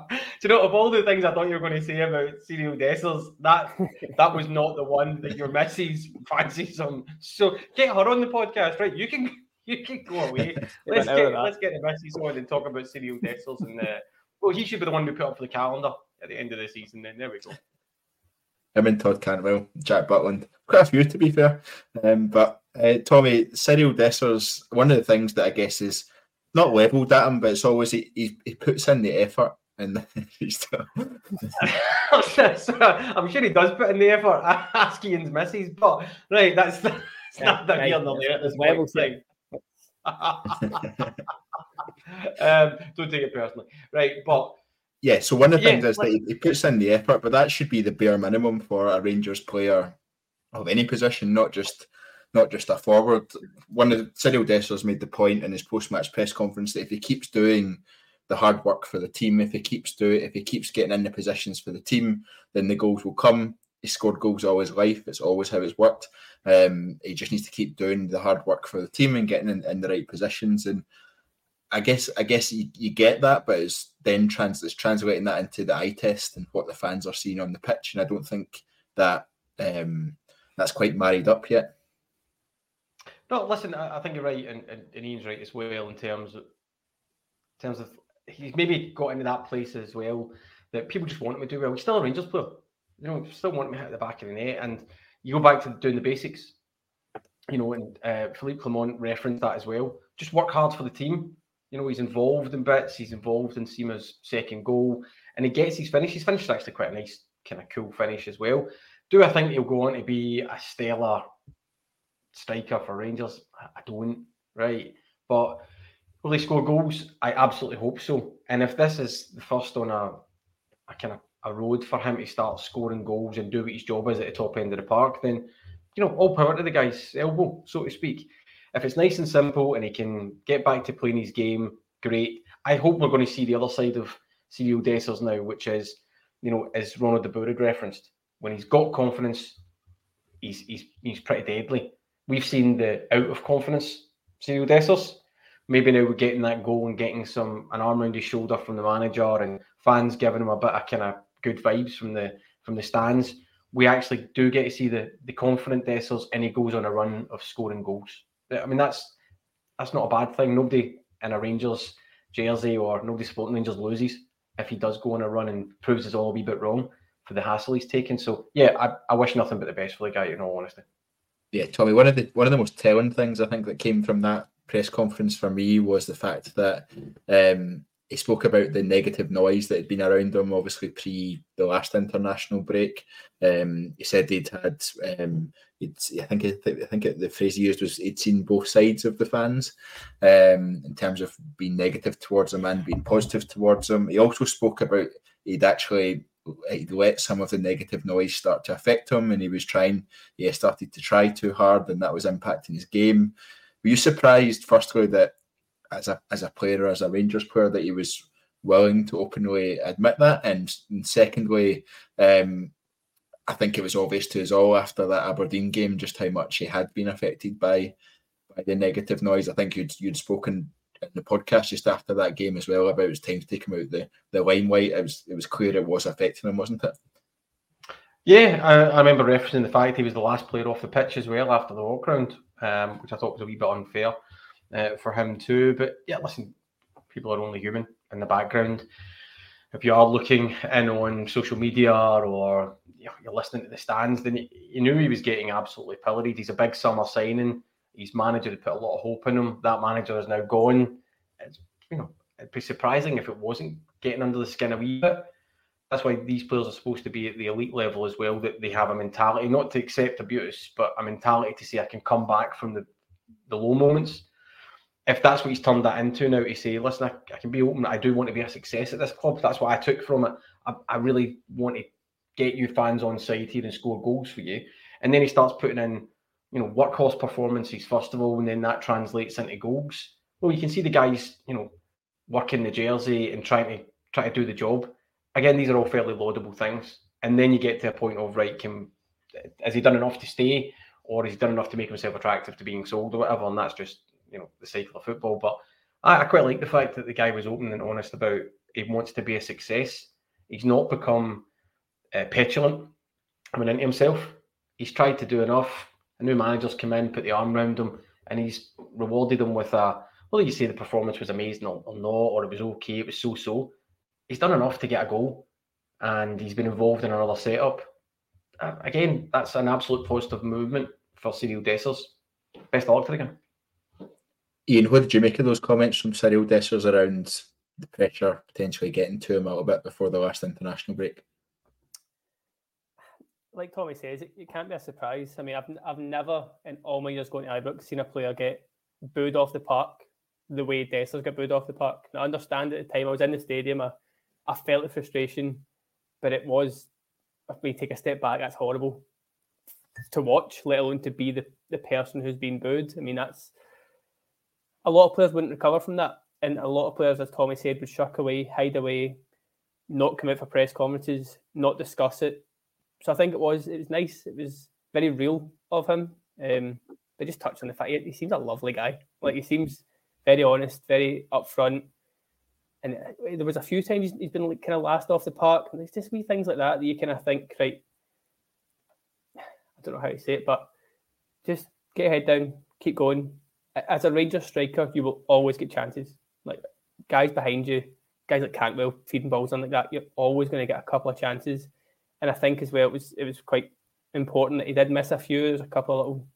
do you know, of all the things I thought you were going to say about Cyriel Dessers, that that was not the one that your missus fancies on. So get her on the podcast, right? You can you can go away. Let's get let's get the missus on and talk about Cyriel Dessers and uh, well, he should be the one we put up for the calendar at the end of the season. Then there we go. Him and Todd Cantwell, Jack Butland, quite a few to be fair. Um, but uh, Tommy, Cyriel Dessers, one of the things that I guess is not levelled at him, but it's always he, he, he puts in the effort. And he's still... I'm sure he does put in the effort. Ask Iain's misses, but right, that's, that's yeah, not that here nor there at this level thing. um, don't take it personally, right? But yeah, so one of the yeah, things is that he, puts in the effort, but that should be the bare minimum for a Rangers player of any position, not just not just a forward. One of the, Cyriel Dessers made the point in his post-match press conference that if he keeps doing the hard work for the team, if he keeps doing, if he keeps getting in the positions for the team, then the goals will come. He scored goals all his life. It's always how it's worked. Um, he just needs to keep doing the hard work for the team and getting in, in the right positions. And I guess I guess you, you get that, but it's then trans it's translating that into the eye test and what the fans are seeing on the pitch. And I don't think that um, that's quite married up yet. No, listen, I, I think you're right, and, and, and, Iain's right as well in terms of in terms of he's maybe got into that place as well that people just want him to do well. He's still a Rangers player, you know, still want him to hit the back of the net, and you go back to doing the basics, you know, and uh, Philippe Clement referenced that as well. Just work hard for the team. You know, he's involved in bits. He's involved in Sima's second goal, and he gets his finish. His finish is actually quite a nice, kind of cool finish as well. Do I think he'll go on to be a stellar striker for Rangers? I don't, right? But will he score goals? I absolutely hope so. And if this is the first on a, a kind of a road for him to start scoring goals and do what his job is at the top end of the park, then you know, all power to the guy's elbow, so to speak. If it's nice and simple and he can get back to playing his game, great. I hope we're going to see the other side of Cyriel Dessers now, which is, you know, as Ronald de Boer referenced, when he's got confidence, he's he's he's pretty deadly. We've seen the out of confidence Cyriel Dessers. Maybe now we're getting that goal and getting some an arm around his shoulder from the manager and fans giving him a bit of kind of good vibes from the from the stands. We actually do get to see the the confident Dessers and he goes on a run of scoring goals. I mean that's that's not a bad thing. Nobody in a Rangers jersey or nobody supporting Rangers loses if he does go on a run and proves us all a wee bit wrong for the hassle he's taken. So yeah, I, I wish nothing but the best for the guy. In all honesty. Yeah, Tommy. One of the one of the most telling things I think that came from that press conference for me was the fact that um, he spoke about the negative noise that had been around him, obviously pre the last international break. Um, he said he'd had, um, he'd, I think, I think the phrase he used was he'd seen both sides of the fans um, in terms of being negative towards them and being positive towards them. He also spoke about he'd actually he'd let some of the negative noise start to affect him, and he was trying, he started to try too hard, and that was impacting his game. Were you surprised, firstly, that as a as a player, as a Rangers player, that he was willing to openly admit that, and, and secondly, um, I think it was obvious to us all after that Aberdeen game just how much he had been affected by by the negative noise. I think you'd you'd spoken in the podcast just after that game as well about it was time to take him out the the limelight. It was it was clear it was affecting him, wasn't it? Yeah, I, I remember referencing the fact he was the last player off the pitch as well after the walk round, um, which I thought was a wee bit unfair uh, for him too. But yeah, listen, people are only human in the background. If you are looking in on social media or you're listening to the stands, then you knew he was getting absolutely pilloried. He's a big summer signing. His manager had put a lot of hope in him. That manager is now gone. It's, you know, it'd be surprising if it wasn't getting under the skin a wee bit. That's why these players are supposed to be at the elite level as well. That they have a mentality not to accept abuse, but a mentality to say I can come back from the the low moments if that's what he's turned that into now to say, listen, I, I, can be open. I do want to be a success at this club. That's what I took from it. I, I, really want to get you fans on side here and score goals for you. And then he starts putting in, you know, workhorse performances first of all, and then that translates into goals. Well, you can see the guys, you know, working the jersey and trying to try to do the job. Again, these are all fairly laudable things. And then you get to a point of right, can has he done enough to stay, or has he done enough to make himself attractive to being sold or whatever? And that's just you know the cycle of football. But I, I quite like the fact that the guy was open and honest about he wants to be a success. He's not become uh, petulant. Mean, into himself, he's tried to do enough. A new manager's come in, put the arm around him, and he's rewarded him with a. Well, you say the performance was amazing or, or not, or it was okay, it was so so. He's done enough to get a goal, and he's been involved in another setup. Uh, again, that's an absolute positive movement for Cyriel Dessers. Best of luck to the guy. Iain, what did you make of those comments from Cyriel Dessers around the pressure potentially getting to him a little bit before the last international break? Like Tommy says, it, it can't be a surprise. I mean, I've, I've never in all my years going to Ibrox seen a player get booed off the park the way Dessers got booed off the park. Now, I understand at the time I was in the stadium, I, I felt the frustration, but it was, if we take a step back, that's horrible to watch, let alone to be the, the person who's been booed. I mean, that's a lot of players wouldn't recover from that. And a lot of players, as Tommy said, would shuck away, hide away, not come out for press conferences, not discuss it. So I think it was it was nice. It was very real of him. Um, but just touch on the fact he, he seems a lovely guy. Like he seems very honest, very upfront. And uh, there was a few times he's, he's been like kind of last off the park. And there's just wee things like that that you kind of think, right, I don't know how to say it, but just get your head down, keep going, as a Rangers striker, you will always get chances. Like guys behind you, guys like Cantwell feeding balls and like that, you're always going to get a couple of chances. And I think as well, it was it was quite important that he did miss a few. There's a couple of little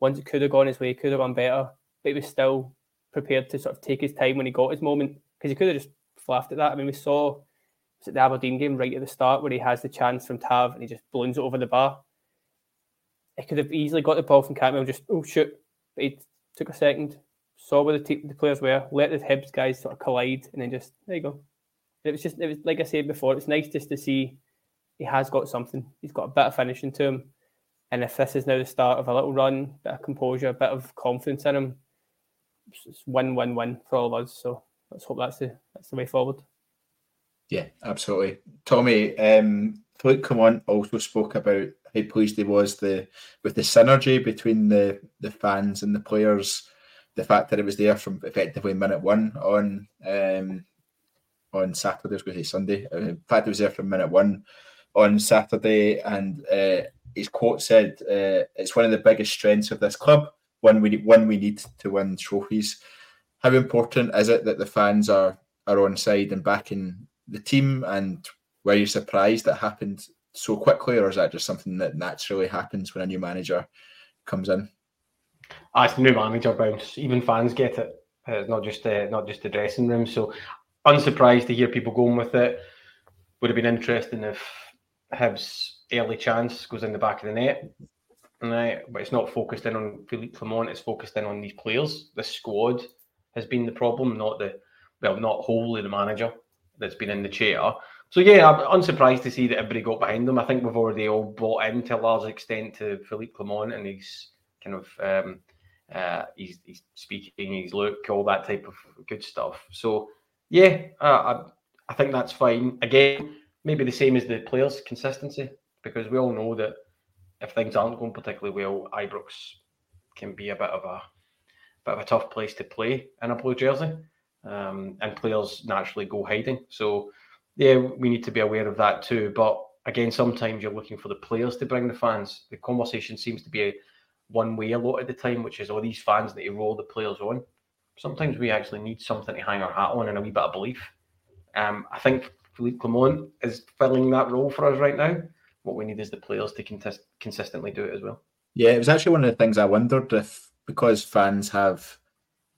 ones that could have gone his way, could have gone better, but he was still prepared to sort of take his time when he got his moment because he could have just flapped at that. I mean, we saw was the Aberdeen game right at the start where he has the chance from Tav and he just balloons it over the bar. He could have easily got the ball from Cantwell, just oh shoot, but he took a second, saw where the, te- the players were, let the Hibs guys sort of collide, and then just there you go. it was just it was like I said before, it's nice just to see he has got something. He's got a bit of finishing to him, and if this is now the start of a little run, a bit of composure, a bit of confidence in him, it's win win win for all of us. So let's hope that's the that's the way forward. Yeah, absolutely. Tommy, um, come on also spoke about how pleased he was the with the synergy between the the fans and the players. The fact that it was there from effectively minute one on um, on Saturday, I was going to say Sunday. Uh, in fact, it was there from minute one on Saturday, and uh, his quote said, uh, "It's one of the biggest strengths of this club. One we one we need to win trophies. How important is it that the fans are are on side and backing the team, and were you surprised that happened so quickly, or is that just something that naturally happens when a new manager comes in? Ah, it's new manager bounce. Even fans get it. It's not just uh, not just the dressing room. So unsurprised to hear people going with it. Would have been interesting if Hibs' early chance goes in the back of the net. Right, but it's not focused in on Philippe Clement. It's focused in on these players. The squad has been the problem, not the well, not wholly the manager that's been in the chair. So yeah, I'm unsurprised to see that everybody got behind them. I think we've already all bought in to a large extent to Philippe Clement and his kind of um, uh, he's, he's speaking, his look, all that type of good stuff. So yeah, uh, I I think that's fine. Again, maybe the same as the players' consistency because we all know that if things aren't going particularly well, Ibrox can be a bit of a bit of a tough place to play in a blue jersey, um, and players naturally go hiding. So yeah, we need to be aware of that too. But again, sometimes you're looking for the players to bring the fans. The conversation seems to be one way a lot of the time, which is all oh, these fans that you roll the players on. Sometimes we actually need something to hang our hat on and a wee bit of belief. Um, I think Philippe Clement is filling that role for us right now. What we need is the players to contest, consistently do it as well. Yeah, it was actually one of the things I wondered if because fans have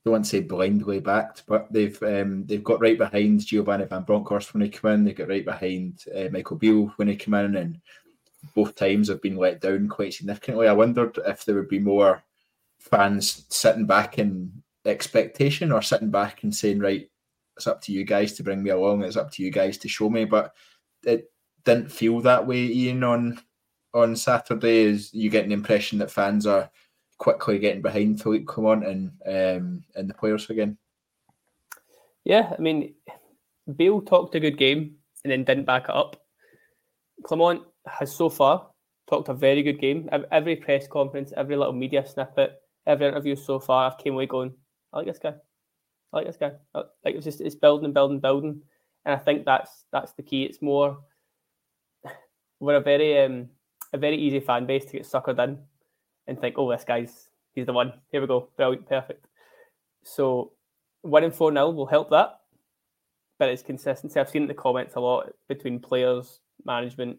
don't want to say blindly backed, but they've um, they've got right behind Giovanni Van Bronckhorst when he came in. They got right behind uh, Michael Beale when he came in, and both times have been let down quite significantly. I wondered if there would be more fans sitting back in expectation or sitting back and saying, right, it's up to you guys to bring me along. It's up to you guys to show me. But it didn't feel that way, Iain, on on Saturday. Is you get an impression that fans are quickly getting behind Philippe Clement and um, and the players again. Yeah, I mean, Beale talked a good game and then didn't back it up. Clement has so far talked a very good game. Every press conference, every little media snippet, every interview so far, I've came away going, I like this guy. I like this guy. Like it's just it's building and building, building, and I think that's that's the key. It's more we're a very um a very easy fan base to get suckered in and think, oh, this guy's he's the one. Here we go, brilliant, perfect. So winning four 0 will help that, but it's consistency. I've seen in the comments a lot between players, management.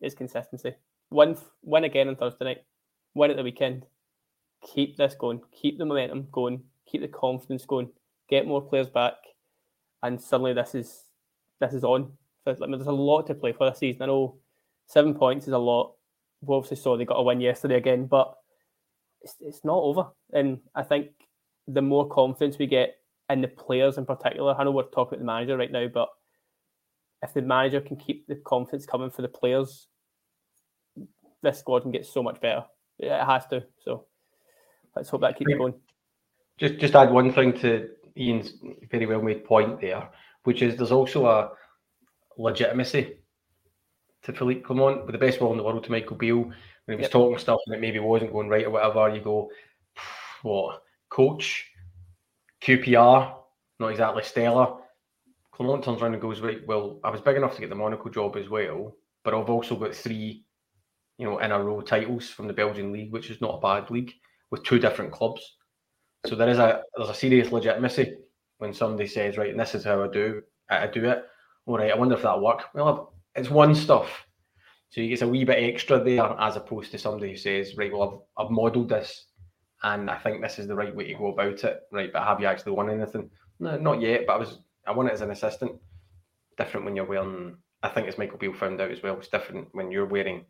Is consistency. Win, win again on Thursday night. Win at the weekend. Keep this going. Keep the momentum going. Keep the confidence going get more players back, and suddenly this is this is on. So, I mean, there's a lot to play for this season. I know seven points is a lot. We obviously saw they got a win yesterday again, but it's, it's not over. And I think the more confidence we get in the players in particular, I know we're talking about the manager right now, but if the manager can keep the confidence coming for the players, this squad can get so much better. It has to. So let's hope that keeps going. Just just add one thing to Iain's very well made point there, which is there's also a legitimacy to Philippe Clement with the best will in the world to Michael Beale when he was yep. talking stuff and it maybe wasn't going right or whatever. You go, what coach, QPR, not exactly stellar. Clement turns around and goes, right, well, I was big enough to get the Monaco job as well, but I've also got three, you know, in a row titles from the Belgian league, which is not a bad league, with two different clubs. So there is a there's a serious legitimacy when somebody says, right, and this is how I do I do it. All right, I wonder if that'll work. Well, it's one stuff. So you get a wee bit extra there as opposed to somebody who says, right, well, I've, I've modelled this and I think this is the right way to go about it. Right, but have you actually won anything? No, not yet, but I was I won it as an assistant. Different when you're wearing I think as Michael Beale found out as well, it's different when you're wearing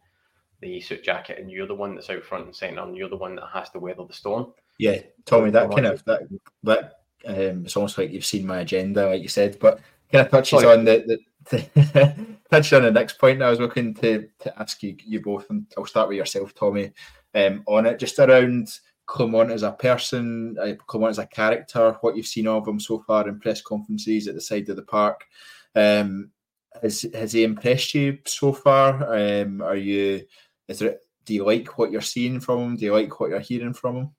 the suit jacket and you're the one that's out front and centre and you're the one that has to weather the storm. Yeah, Tommy, that kind of that that um, it's almost like you've seen my agenda, like you said, but kind of touches Sorry. on the, the touches on the next point. I was looking to to ask you you both, and I'll start with yourself, Tommy, um, on it, just around Clement as a person, uh, Clement as a character, what you've seen of him so far in press conferences at the side of the park. Um, has has he impressed you so far? Um, are you is there do you like what you're seeing from him? Do you like what you're hearing from him?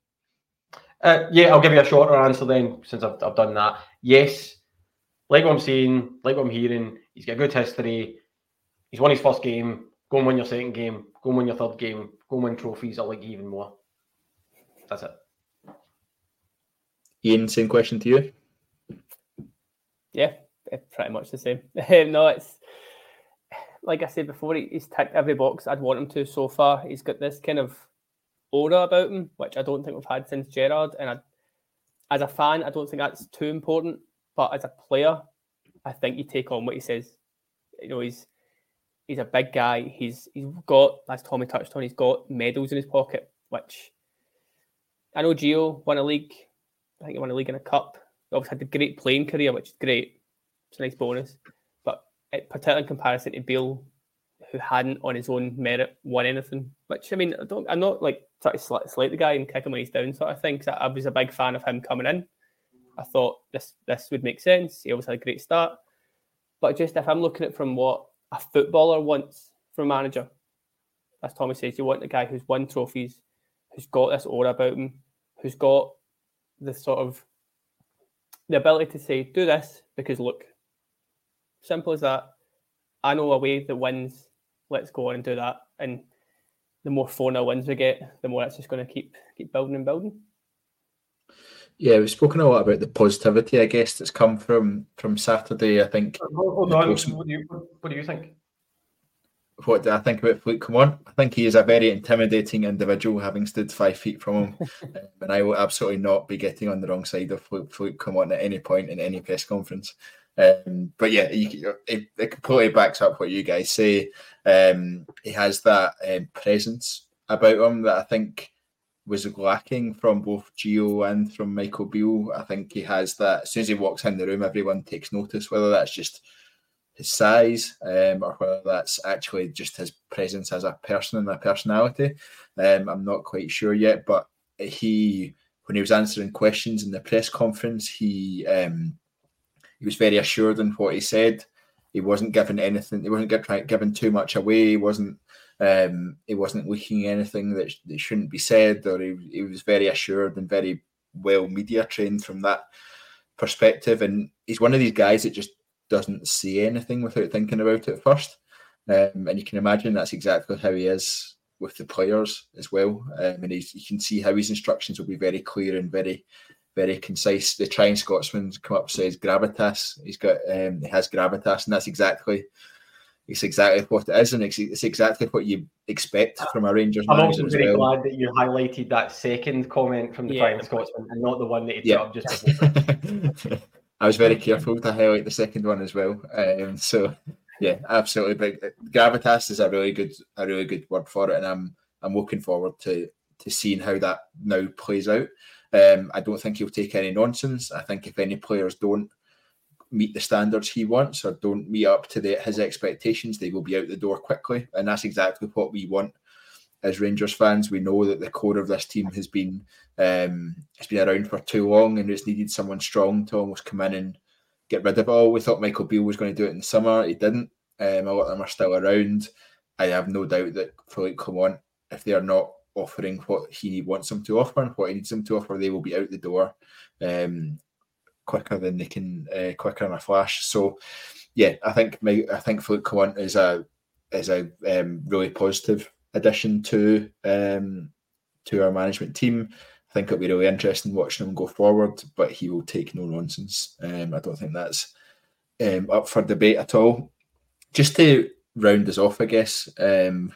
Uh, yeah, I'll give you a shorter answer then, since I've, I've done that. Yes, like what I'm seeing, like what I'm hearing, he's got a good history. He's won his first game. Go and win your second game. Go and win your third game. Go and win trophies. I like even more. That's it. Iain, same question to you. Yeah, eh, pretty much the same. Eh, no, it's like I said before, he's ticked every box I'd want him to so far. He's got this kind of aura about him, which I don't think we've had since Gerrard. And I, as a fan, I don't think that's too important. But as a player, I think you take on what he says. You know, he's he's a big guy. He's he's got, as Tommy touched on, he's got medals in his pocket, which I know Gio won a league. I think he won a league and a cup. He obviously had a great playing career, which is great. It's a nice bonus. But it, particularly in comparison to Beale, who hadn't on his own merit won anything. Which I mean, I don't, I'm not like trying to slight, slight the guy and kick him when he's down, sort of thing. I was a big fan of him coming in. I thought this this would make sense. He always had a great start. But just if I'm looking at from what a footballer wants from a manager, as Tommy says, you want the guy who's won trophies, who's got this aura about him, who's got the sort of the ability to say, do this because look, simple as that. I know a way that wins. Let's go on and do that. And the more 4 0 wins we get, the more it's just going to keep keep building and building. Yeah, we've spoken a lot about the positivity, I guess, that's come from from Saturday. I think. Hold on. What do, you, what do you think? What do I think about Fluke on, I think he is a very intimidating individual, having stood five feet from him, um, and I will absolutely not be getting on the wrong side of Fluke, Fluke on, at any point in any press conference. Um, but yeah, you, it, it, completely backs up what you guys say. Um, he has that um, presence about him that I think was lacking from both Gio and from Michael Beale. I think he has that. As soon as he walks in the room, everyone takes notice, whether that's just his size um, or whether that's actually just his presence as a person and a personality. Um, I'm not quite sure yet, but he, when he was answering questions in the press conference, he um, he was very assured in what he said. He wasn't giving anything. He wasn't giving too much away. He wasn't um, he wasn't leaking anything that, sh- that shouldn't be said, or he, he was very assured and very well media trained from that perspective. And he's one of these guys that just doesn't see anything without thinking about it first. Um, and you can imagine that's exactly how he is with the players as well. Um, and you can see how his instructions will be very clear and very, very concise. The Flying Scotsman come up says gravitas. He's got um, he has gravitas, and that's exactly it's exactly what it is, and it's, it's exactly what you expect from a Rangers I'm manager. I'm very well. glad that you highlighted that second comment from the yeah, Flying Scotsman and not the one that he yeah. put up just before. I was very careful to highlight the second one as well. Um, so yeah, absolutely. But gravitas is a really good, a really good word for it, and I'm I'm looking forward to to seeing how that now plays out. Um, I don't think he'll take any nonsense. I think if any players don't meet the standards he wants or don't meet up to the, his expectations, they will be out the door quickly. And that's exactly what we want as Rangers fans. We know that the core of this team has been um, has been around for too long, and it's needed someone strong to almost come in and get rid of it all. We thought Michael Beale was going to do it in the summer. He didn't. Um, a lot of them are still around. I have no doubt that Philippe Clement, if they are not offering what he wants them to offer and what he needs them to offer, they will be out the door. Um, quicker than they can uh, quicker in a flash. So yeah, I think my, I think Philippe Clement is a is a um, really positive addition to um, to our management team. I think it'll be really interesting watching him go forward, but he will take no nonsense. Um, I don't think that's um, up for debate at all. Just to round us off, I guess um,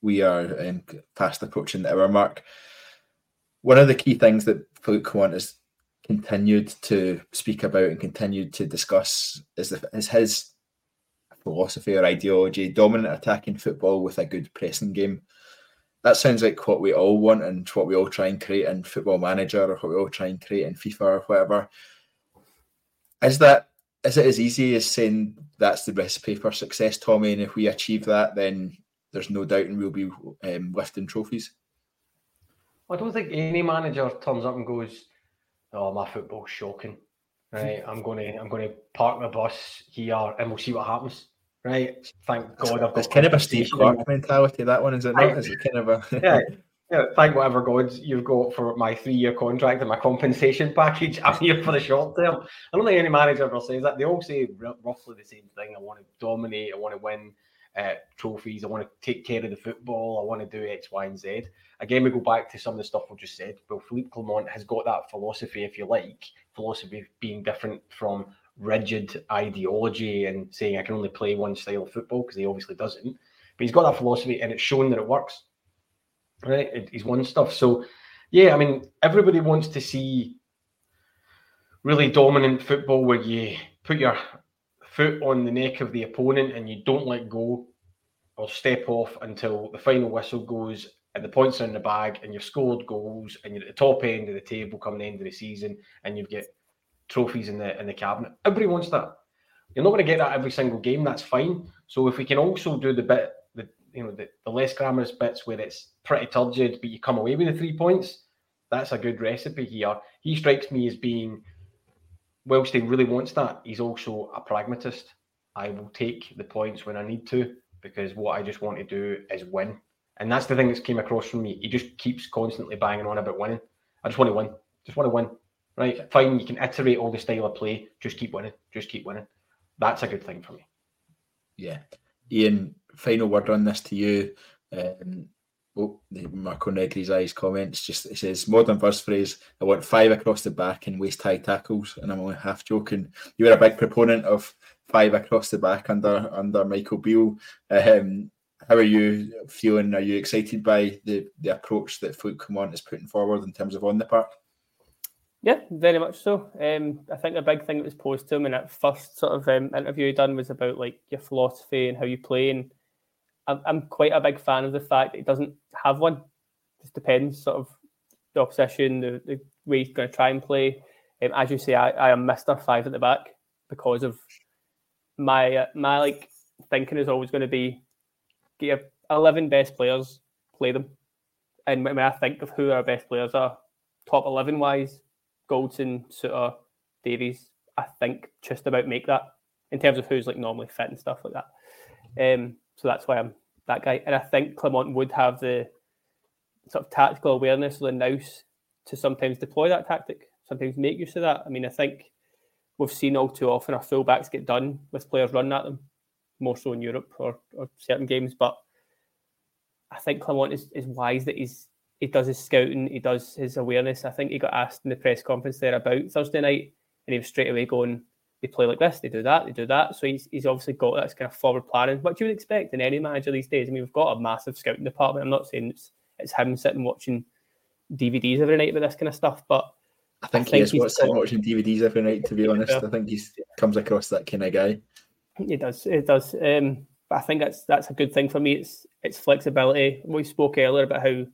we are um, fast approaching the hour mark. One of the key things that Philippe Clement is continued to speak about and continued to discuss is, the, is his philosophy or ideology dominant attacking football with a good pressing game. That sounds like what we all want and what we all try and create in Football Manager or what we all try and create in FIFA or whatever. Is that is it as easy as saying that's the recipe for success, Tommy? And if we achieve that, then there's no doubt and we'll be um, lifting trophies. I don't think any manager turns up and goes, oh, my football's shocking. Hmm. Right, I'm going to I'm to park my bus here and we'll see what happens. Right, thank God I've got. It's kind of a Steve Clarke mentality. That one is it not? Is it kind of a yeah. Yeah, thank whatever God you've got for my three-year contract and my compensation package. I'm here for the short term. I don't think any manager ever says that. They all say roughly the same thing. I want to dominate. I want to win. Uh, trophies. I want to take care of the football. I want to do X, Y, and Z. Again, we go back to some of the stuff we just said. Well, Philippe Clement has got that philosophy, if you like, philosophy being different from rigid ideology and saying I can only play one style of football because he obviously doesn't. But he's got that philosophy and it's shown that it works. Right? He's won stuff. So, yeah, I mean, everybody wants to see really dominant football where you put your foot on the neck of the opponent and you don't let go or step off until the final whistle goes and the points are in the bag and you've scored goals and you're at the top end of the table come the end of the season and you've got trophies in the in the cabinet. Everybody wants that. You're not going to get that every single game. That's fine. So if we can also do the bit, the you know the, the less glamorous bits where it's pretty turgid, but you come away with the three points, that's a good recipe here. He strikes me as being, whilst he really wants that, he's also a pragmatist. I will take the points when I need to because what I just want to do is win. And that's the thing that's came across from me. He just keeps constantly banging on about winning. I just want to win. Just want to win. Right? Fine, you can iterate all the style of play. Just keep winning. Just keep winning. That's a good thing for me. Yeah. Iain, final word on this to you. Um, oh, Marco Negri's eyes comments just it says modern first phrase. I want five across the back and waist high tackles, and I'm only half joking. You were a big proponent of five across the back under under Michael Beale. Um, how are you feeling? Are you excited by the the approach that Philippe Clement is putting forward in terms of on the park? Yeah, very much so. Um, I think a big thing that was posed to him in that first sort of um, interview he done was about like your philosophy and how you play. And I'm, I'm quite a big fan of the fact that he doesn't have one. It Just depends, sort of the opposition, the, the way he's going to try and play. Um, as you say, I, I am Mister Five at the back because of my uh, my like thinking is always going to be get your eleven best players, play them. And when I think of who our best players are, top eleven wise, Goldson, Souttar, Davies, I think just about make that in terms of who's like normally fit and stuff like that. Um, so that's why I'm that guy. And I think Clement would have the sort of tactical awareness of the nous to sometimes deploy that tactic, sometimes make use of that. I mean, I think we've seen all too often our fullbacks get done with players running at them, more so in Europe or, or certain games. But I think Clement is, is wise that he's he does his scouting, he does his awareness. I think he got asked in the press conference there about Thursday night, and he was straight away going, they play like this, they do that, they do that. So he's, he's obviously got that kind of forward planning, which you would expect in any manager these days. I mean, we've got a massive scouting department. I'm not saying it's, it's him sitting watching DVDs every night with this kind of stuff, but I think, I think he is watching DVDs every night, to be honest. I think he comes across that kind of guy. He does, it does. Um, but I think that's that's a good thing for me. It's it's flexibility. We spoke earlier about how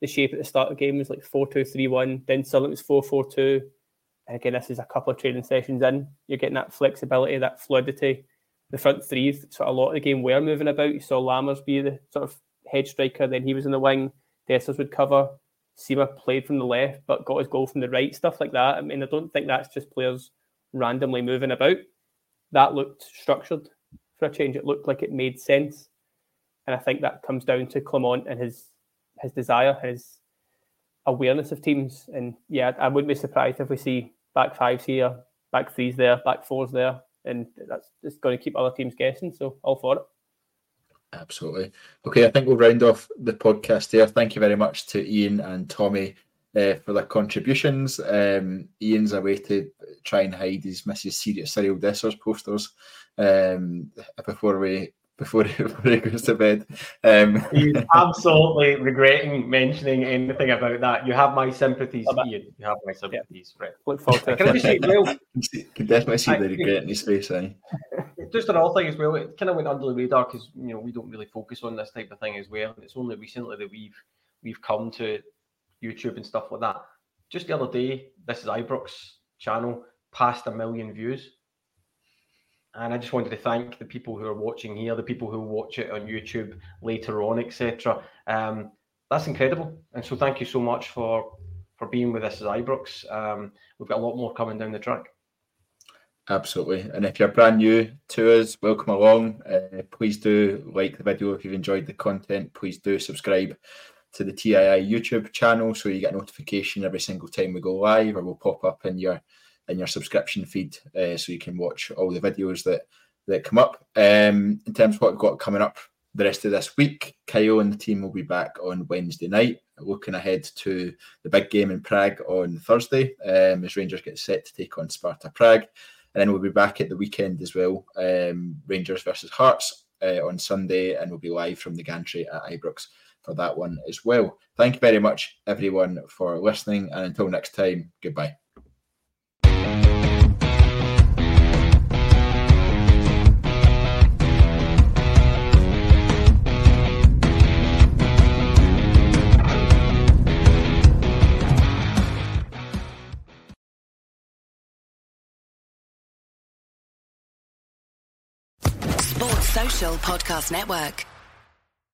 the shape at the start of the game was like 4 2 3 1. Then suddenly it was 4 4 2. Again, this is a couple of training sessions in. You're getting that flexibility, that fluidity. The front three, sort of a lot of the game were moving about. You saw Lammers be the sort of head striker, then he was in the wing. Dessers would cover. Sima played from the left, but got his goal from the right, stuff like that. I mean, I don't think that's just players randomly moving about. That looked structured for a change. It looked like it made sense. And I think that comes down to Clement and his his desire, his awareness of teams. And yeah, I wouldn't be surprised if we see back fives here, back threes there, back fours there, and that's just going to keep other teams guessing. So all for it. Absolutely. Okay, I think we'll round off the podcast here. Thank you very much to Iain and Tommy uh, for their contributions. Um, Iain's away to try and hide his Mrs. Serious Cyriel Dessers posters um, before we before he, before he goes to bed. Um, He's absolutely regretting mentioning anything about that. You have my sympathies, Iain. You have my sympathies. Yeah. Right. Look forward to Can I just say, well, you can definitely see I, the regret in his face. Eh? Just another thing as well. It kind of went under the radar because you know we don't really focus on this type of thing as well. It's only recently that we've we've come to YouTube and stuff like that. Just the other day, this is Ibrox channel passed a million views and I just wanted to thank the people who are watching here, the people who watch it on YouTube later on, etc. Um, that's incredible, and so thank you so much for for being with us as Ibrox. Um, we've got a lot more coming down the track. Absolutely, and if you're brand new to us, welcome along. Uh, please do like the video if you've enjoyed the content. Please do subscribe to the TII YouTube channel so you get a notification every single time we go live, or we'll pop up in your in your subscription feed, uh, so you can watch all the videos that that come up. Um, in terms of what we've got coming up the rest of this week. Kyle and the team will be back on Wednesday night, looking ahead to the big game in Prague on Thursday um, as Rangers get set to take on Sparta Prague. And then we'll be back at the weekend as well, um, Rangers versus Hearts uh, on Sunday, and we'll be live from the gantry at Ibrox for that one as well. Thank you very much, everyone, for listening. And until next time, goodbye. Podcast Network.